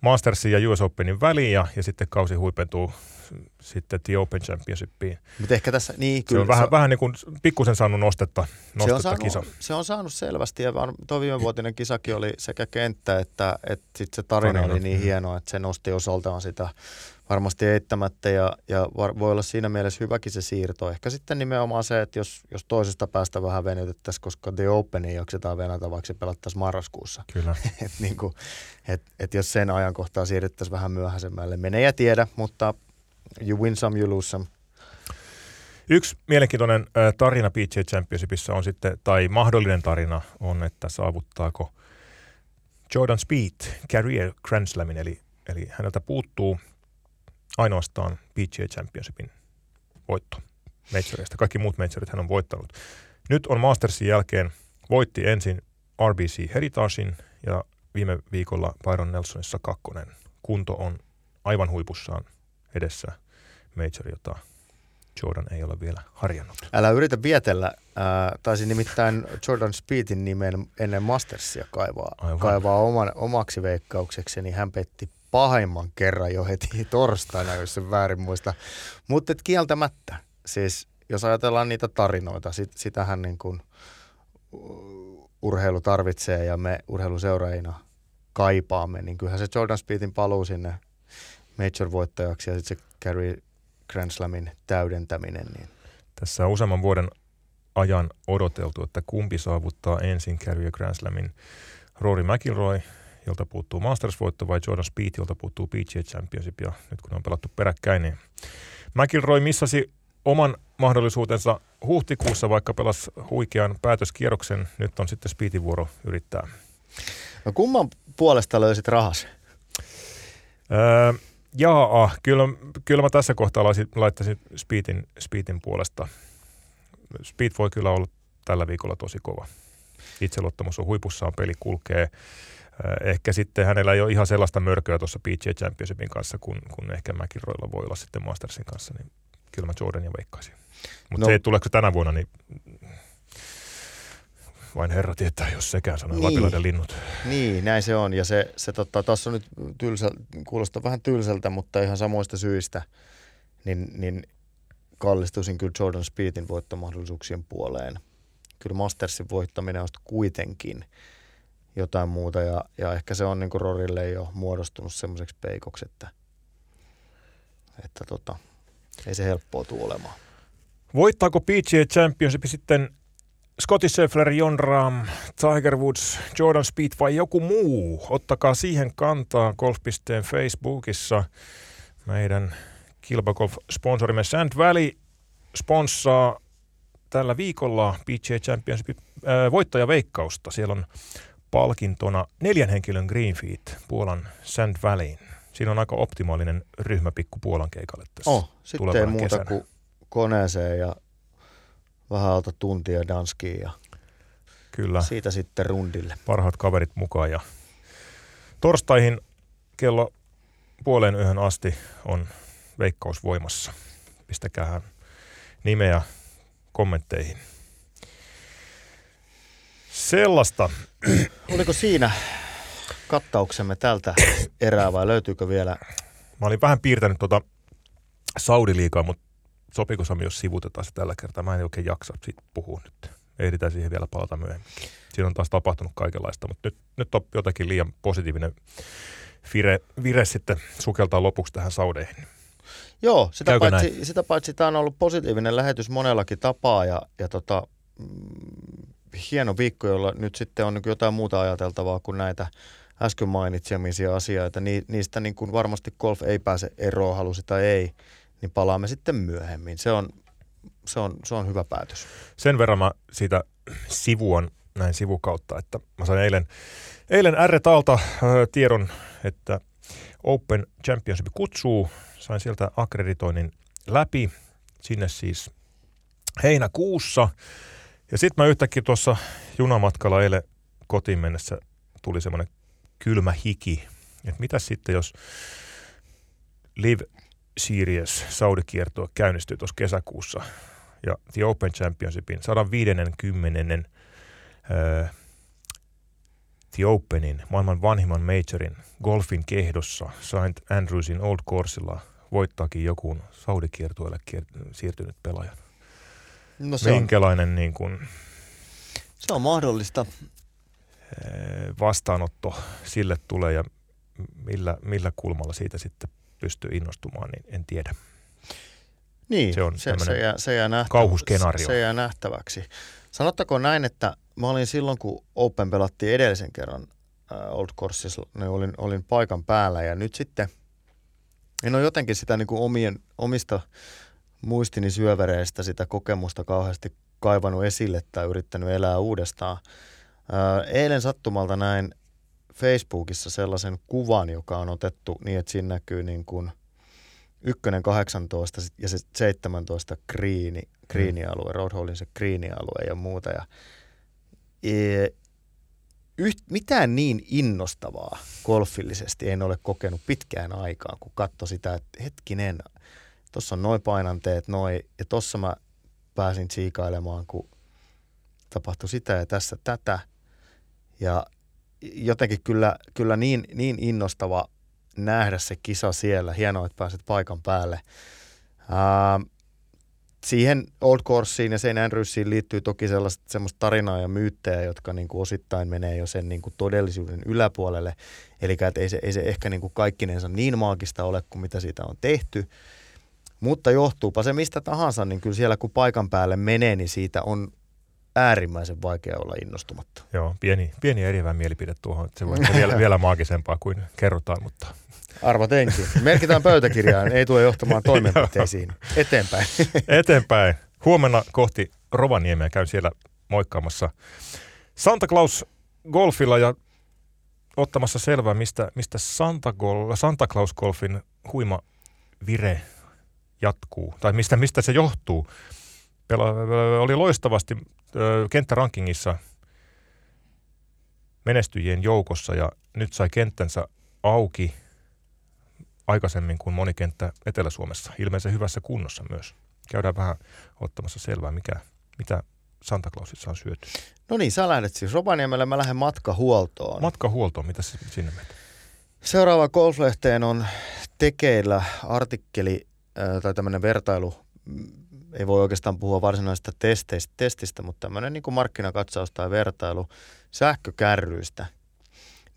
Mastersin ja US Openin väliin ja, ja sitten kausi huipentuu sitten The Open Championshipiin. Mutta ehkä tässä, niin kyllä. Se on vähän, se, vähän niin kuin pikkusen saanut nostetta, nostetta se on saanut, kisa. Se on saanut selvästi ja tuo viimevuotinen kisakin oli sekä kenttä että, että sit se tarina, tarina oli niin mm. hieno, että se nosti osaltaan sitä varmasti eittämättä ja, ja var, voi olla siinä mielessä hyväkin se siirto. Ehkä sitten nimenomaan se, että jos, jos toisesta päästä vähän venytettäisiin, koska The Openin jaksetaan venätä, vaikka se pelattaisiin marraskuussa. Kyllä. (laughs) et niin kuin, et, et jos sen ajankohtaa siirrettäisiin vähän myöhäisemmälle, menee ja tiedä, mutta you win some, you lose some. Yksi mielenkiintoinen tarina PGA Championshipissa on sitten, tai mahdollinen tarina on, että saavuttaako Jordan Speed Career Grand Slamin, eli, eli häneltä puuttuu ainoastaan PGA Championshipin voitto majoreista. Kaikki muut majorit hän on voittanut. Nyt on Mastersin jälkeen voitti ensin RBC Heritagein ja viime viikolla Byron Nelsonissa kakkonen. Kunto on aivan huipussaan edessä major, jota Jordan ei ole vielä harjannut. Älä yritä vietellä. Äh, taisi nimittäin Jordan Speedin nimen ennen Mastersia kaivaa, kaivaa oman, omaksi veikkaukseksi, niin hän petti pahimman kerran jo heti torstaina, jos se väärin muista. Mutta kieltämättä, siis jos ajatellaan niitä tarinoita, sit, sitähän niin kuin urheilu tarvitsee ja me urheiluseuraajina kaipaamme, niin kyllähän se Jordan Speedin paluu sinne major-voittajaksi ja sitten se Gary Grand Slamin täydentäminen. Niin. Tässä on useamman vuoden ajan odoteltu, että kumpi saavuttaa ensin Carrier Grand Slamin. Rory McIlroy, jolta puuttuu Masters-voitto, vai Jordan Speed, jolta puuttuu PGA Championship. Ja nyt kun on pelattu peräkkäin, niin McIlroy missasi oman mahdollisuutensa huhtikuussa, vaikka pelasi huikean päätöskierroksen. Nyt on sitten Speedin vuoro yrittää. No kumman puolesta löysit rahas? Öö, Jaa, kyllä, kyllä mä tässä kohtaa laittaisin Speedin, Speedin puolesta. Speed voi kyllä olla tällä viikolla tosi kova. Itseluottamus on huipussaan, peli kulkee. Äh, ehkä sitten hänellä ei ole ihan sellaista mörköä tuossa PGA Championshipin kanssa, kun, kun ehkä McIlroylla voi olla sitten Mastersin kanssa, niin kyllä mä Jordania veikkaisin. Mutta no. se, tuleeko tänä vuonna, niin vain herra tietää, jos sekään sanoo niin. Lapilaiden linnut. Niin, näin se on. Ja se, se totta, tuossa on nyt tylsä, kuulostaa vähän tylsältä, mutta ihan samoista syistä, niin, niin kallistuisin kyllä Jordan Speedin voittomahdollisuuksien puoleen. Kyllä Mastersin voittaminen on kuitenkin jotain muuta ja, ja ehkä se on niin kuin Rorille jo muodostunut semmoiseksi peikoksi, että, että tota, ei se helppoa tule olemaan. Voittaako PGA Championship sitten Scotty Scheffler, Jon Ram, Tiger Woods, Jordan Speed vai joku muu? Ottakaa siihen kantaa Golfpisteen Facebookissa. Meidän kilpagolf-sponsorimme Sand Valley sponssaa tällä viikolla PGA Championship äh, voittajaveikkausta. Siellä on palkintona neljän henkilön Greenfeet Puolan Sand Valleyin. Siinä on aika optimaalinen ryhmä pikku Puolan keikalle tässä oh, sitten ei muuta kesänä. kuin koneeseen ja vähän alta tuntia danskiin ja Kyllä. siitä sitten rundille. Parhaat kaverit mukaan ja torstaihin kello puoleen yhden asti on veikkaus voimassa. Pistäkää nimeä kommentteihin. Sellaista. (clears throat) Oliko siinä kattauksemme tältä erää vai löytyykö vielä? Mä olin vähän piirtänyt tuota Saudi-liikaa, mutta Sopiko Sami, jos sivutetaan se tällä kertaa? Mä en oikein jaksa siitä puhua nyt. Ehditään siihen vielä palata myöhemmin. Siinä on taas tapahtunut kaikenlaista, mutta nyt, nyt on jotenkin liian positiivinen vire, vire sitten sukeltaa lopuksi tähän saudeihin. Joo, sitä paitsi, sitä paitsi tämä on ollut positiivinen lähetys monellakin tapaa ja, ja tota, mm, hieno viikko, jolla nyt sitten on niin jotain muuta ajateltavaa kuin näitä äsken mainitsemisia asioita. Ni, niistä niin kuin varmasti golf ei pääse eroon, halusi tai ei niin palaamme sitten myöhemmin. Se on, se on, se on hyvä päätös. Sen verran mä siitä sivuan näin sivukautta, että mä sain eilen, eilen R-talta äh, tiedon, että Open Championship kutsuu. Sain sieltä akkreditoinnin läpi sinne siis heinäkuussa. Ja sitten mä yhtäkkiä tuossa junamatkalla eilen kotiin mennessä tuli semmoinen kylmä hiki. Et mitä sitten, jos Live Series Saudi-kiertue käynnistyy tuossa kesäkuussa ja The Open Championshipin 150. Öö, The Openin, maailman vanhimman majorin, golfin kehdossa St. Andrewsin Old Coursella voittaakin joku Saudi-kiertueelle kier- siirtynyt pelaaja. No se Minkälainen on, niin kuin, se on mahdollista. vastaanotto sille tulee ja millä, millä kulmalla siitä sitten pystyy innostumaan, niin en tiedä. Niin, Se on se, se, jää, se, jää kauhuskenaario. Se jää nähtäväksi. Sanottako näin, että mä olin silloin, kun Open pelattiin edellisen kerran äh, Old Coursessa, niin olin, olin paikan päällä ja nyt sitten en ole jotenkin sitä niin kuin omien, omista muistini syövereistä sitä kokemusta kauheasti kaivannut esille tai yrittänyt elää uudestaan. Ää, eilen sattumalta näin Facebookissa sellaisen kuvan, joka on otettu niin, että siinä näkyy niin kuin ykkönen 18 ja se 17 kriini, kriinialue, Roadhollin se kriinialue ja muuta. Ja, e, yht, mitään niin innostavaa golfillisesti en ole kokenut pitkään aikaan, kun katso sitä, että hetkinen, tuossa on noin painanteet, noin, ja tuossa mä pääsin siikailemaan, kun tapahtui sitä ja tässä tätä. Ja jotenkin kyllä, kyllä niin, niin innostava nähdä se kisa siellä. Hienoa, että pääset paikan päälle. Ää, siihen Old Courseen ja St. Andrewsiin liittyy toki sellaista semmoista tarinaa ja myyttejä, jotka niin kuin osittain menee jo sen niin kuin todellisuuden yläpuolelle. Eli ei se, ei se ehkä niin kuin kaikkinensa niin maagista ole kuin mitä siitä on tehty. Mutta johtuupa se mistä tahansa, niin kyllä siellä kun paikan päälle menee, niin siitä on äärimmäisen vaikea olla innostumatta. Joo, pieni, pieni erivä mielipide tuohon. että Se voi olla vielä, vielä maagisempaa kuin kerrotaan, mutta Arvat enkin. Merkitään pöytäkirjaan, ei tule johtamaan toimenpiteisiin. Eteenpäin. eteenpäin. Huomenna kohti Rovaniemeä käyn siellä moikkaamassa Santa Claus Golfilla ja ottamassa selvää, mistä, mistä Santa, Gol, Santa Claus Golfin huima vire jatkuu, tai mistä, mistä se johtuu. Pela, oli loistavasti kenttärankingissa menestyjien joukossa ja nyt sai kenttänsä auki aikaisemmin kuin moni kenttä Etelä-Suomessa. Ilmeisen hyvässä kunnossa myös. Käydään vähän ottamassa selvää, mikä, mitä Santa Clausissa on syöty. No niin, sä lähdet siis Rovaniemelle, mä lähden matkahuoltoon. Matkahuoltoon, mitä sinne menet? Seuraava golflehteen on tekeillä artikkeli äh, tai tämmöinen vertailu, ei voi oikeastaan puhua varsinaisesta testeistä, testistä, mutta tämmöinen niin kuin markkinakatsaus tai vertailu sähkökärryistä.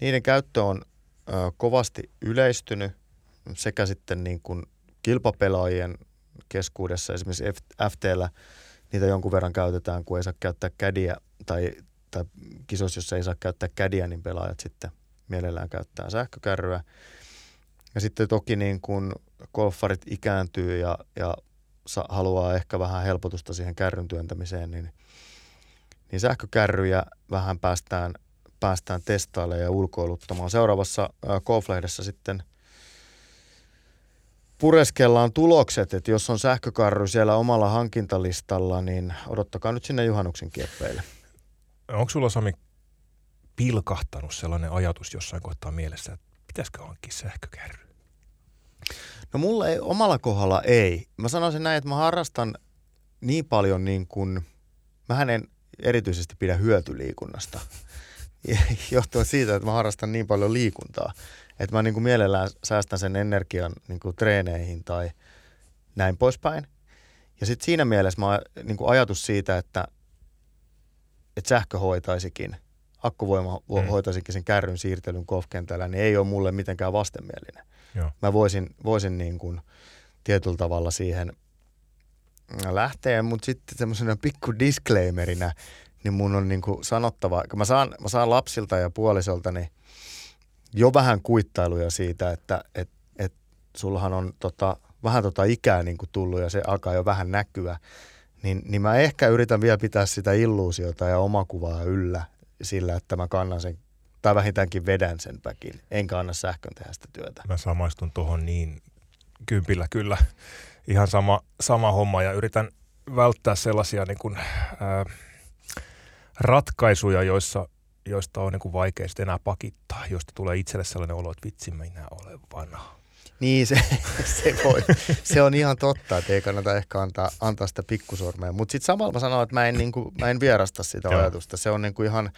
Niiden käyttö on äh, kovasti yleistynyt sekä sitten niin kuin kilpapelaajien keskuudessa, esimerkiksi FTllä niitä jonkun verran käytetään, kun ei saa käyttää kädiä tai, tai kisossa, jossa ei saa käyttää kädiä, niin pelaajat sitten mielellään käyttää sähkökärryä. Ja sitten toki niin kun golfarit ikääntyy ja, ja haluaa ehkä vähän helpotusta siihen kärryn työntämiseen, niin, niin sähkökärryjä vähän päästään, päästään testailemaan ja ulkoiluttamaan. Seuraavassa golflehdessä sitten pureskellaan tulokset, että jos on sähkökarru siellä omalla hankintalistalla, niin odottakaa nyt sinne juhannuksen kieppeille. Onko sulla Sami pilkahtanut sellainen ajatus jossain kohtaa mielessä, että pitäisikö hankkia sähkökärry? No mulla ei, omalla kohdalla ei. Mä sanoisin näin, että mä harrastan niin paljon niin kuin, mähän en erityisesti pidä hyötyliikunnasta. (laughs) Johtuen siitä, että mä harrastan niin paljon liikuntaa. Että mä niin kuin mielellään säästän sen energian niin kuin treeneihin tai näin poispäin. Ja sitten siinä mielessä mä niin kuin ajatus siitä, että, että sähkö hoitaisikin, akkuvoima mm. hoitaisikin sen kärryn siirtelyn golfkentällä, niin ei ole mulle mitenkään vastenmielinen. Joo. Mä voisin, voisin niin kuin tietyllä tavalla siihen lähteä, mutta sitten semmoisena pikku disclaimerina, niin mun on niin kuin sanottava, kun mä saan, mä saan lapsilta ja puolisolta niin jo vähän kuittailuja siitä, että et, et sullahan on tota, vähän tota ikää niin kuin tullut ja se alkaa jo vähän näkyä, niin, niin mä ehkä yritän vielä pitää sitä illuusiota ja omakuvaa yllä sillä, että mä kannan sen tai vähintäänkin vedän sen päkin, enkä anna sähkön tehdä sitä työtä. Mä samaistun tuohon niin kympillä kyllä. Ihan sama, sama homma ja yritän välttää sellaisia niin kuin, ää, ratkaisuja, joissa joista on niin kuin vaikea sitten enää pakittaa, joista tulee itselle sellainen olo, että vitsi, minä olen vanha. Niin, se, (laughs) se, voi, se on ihan totta, että ei kannata ehkä antaa, antaa sitä pikkusormea. Mutta sitten samalla mä sanon, että mä en, niin kuin, mä en vierasta sitä ajatusta. Se on, niin kuin ihan,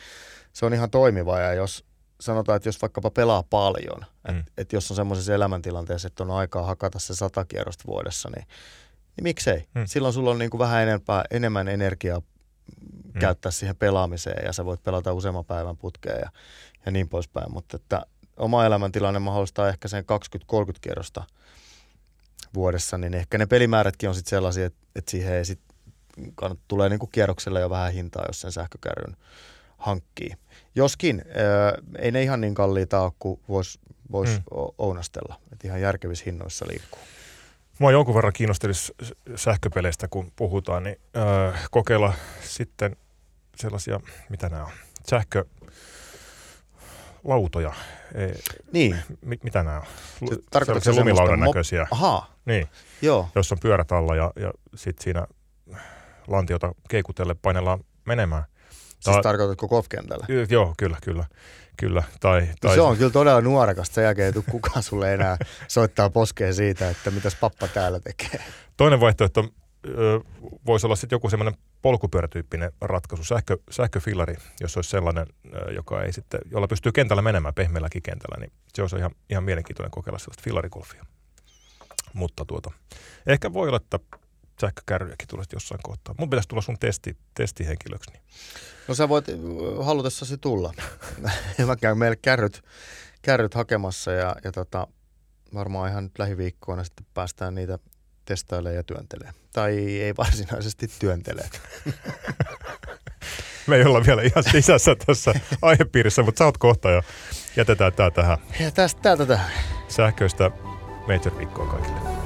se on ihan toimiva ja jos sanotaan, että jos vaikkapa pelaa paljon, Mm. että et jos on semmoisessa elämäntilanteessa, että on aikaa hakata se sata kierrosta vuodessa, niin, niin miksei. Mm. Silloin sulla on niin kuin vähän enempää, enemmän energiaa Mm. käyttää siihen pelaamiseen ja sä voit pelata useamman päivän putkeen ja, ja niin poispäin. Mutta että oma elämäntilanne mahdollistaa ehkä sen 20-30 kierrosta vuodessa, niin ehkä ne pelimäärätkin on sitten sellaisia, että, että siihen ei sit, kannat, tulee niinku kierrokselle jo vähän hintaa, jos sen sähkökärryn hankkii. Joskin ää, ei ne ihan niin kalliita ole kuin voisi vois Mm. ounastella. Että ihan järkevissä hinnoissa liikkuu. Mua jonkun verran kiinnostelisi sähköpeleistä, kun puhutaan, niin öö, kokeilla sitten sellaisia, mitä nämä on, sähkölautoja. Ei, Niin, mi, mitä nämä on? Se- tarkoitatko se lumilaudan mop- näköisiä. ahaa, Niin, joo. jos on pyörät alla ja, ja sitten siinä lantiota keikutelle painellaan menemään. Siis tarkoitatko golfkentällä? Y- Joo, kyllä, kyllä. kyllä. Tai, No tai se on kyllä todella nuorekasta. Sen jälkeen ei tule kukaan sulle enää soittaa poskeen siitä, että mitäs pappa täällä tekee. Toinen vaihtoehto voisi olla sitten joku semmoinen polkupyörätyyppinen ratkaisu, sähkö, sähköfillari, jos olisi sellainen, joka ei sitten, jolla pystyy kentällä menemään pehmeälläkin kentällä, niin se olisi ihan, ihan mielenkiintoinen kokeilla sellaista fillarikolfia. Mutta tuota, ehkä voi olla, että sähkökärryjäkin sitten jossain kohtaa. Mun pitäisi tulla sun testi, testihenkilöksi. Niin. No sä voit äh, halutessasi tulla. (laughs) Mä käyn meille kärryt, kärryt hakemassa ja, ja tota, varmaan ihan nyt lähiviikkoina sitten päästään niitä testailemaan ja työntelee. Tai ei varsinaisesti työntelee. (laughs) Me ei olla vielä ihan sisässä tässä aihepiirissä, mutta sä oot kohta ja jätetään tää tähän Ja tästä täältä tähän. sähköistä major viikkoa kaikille.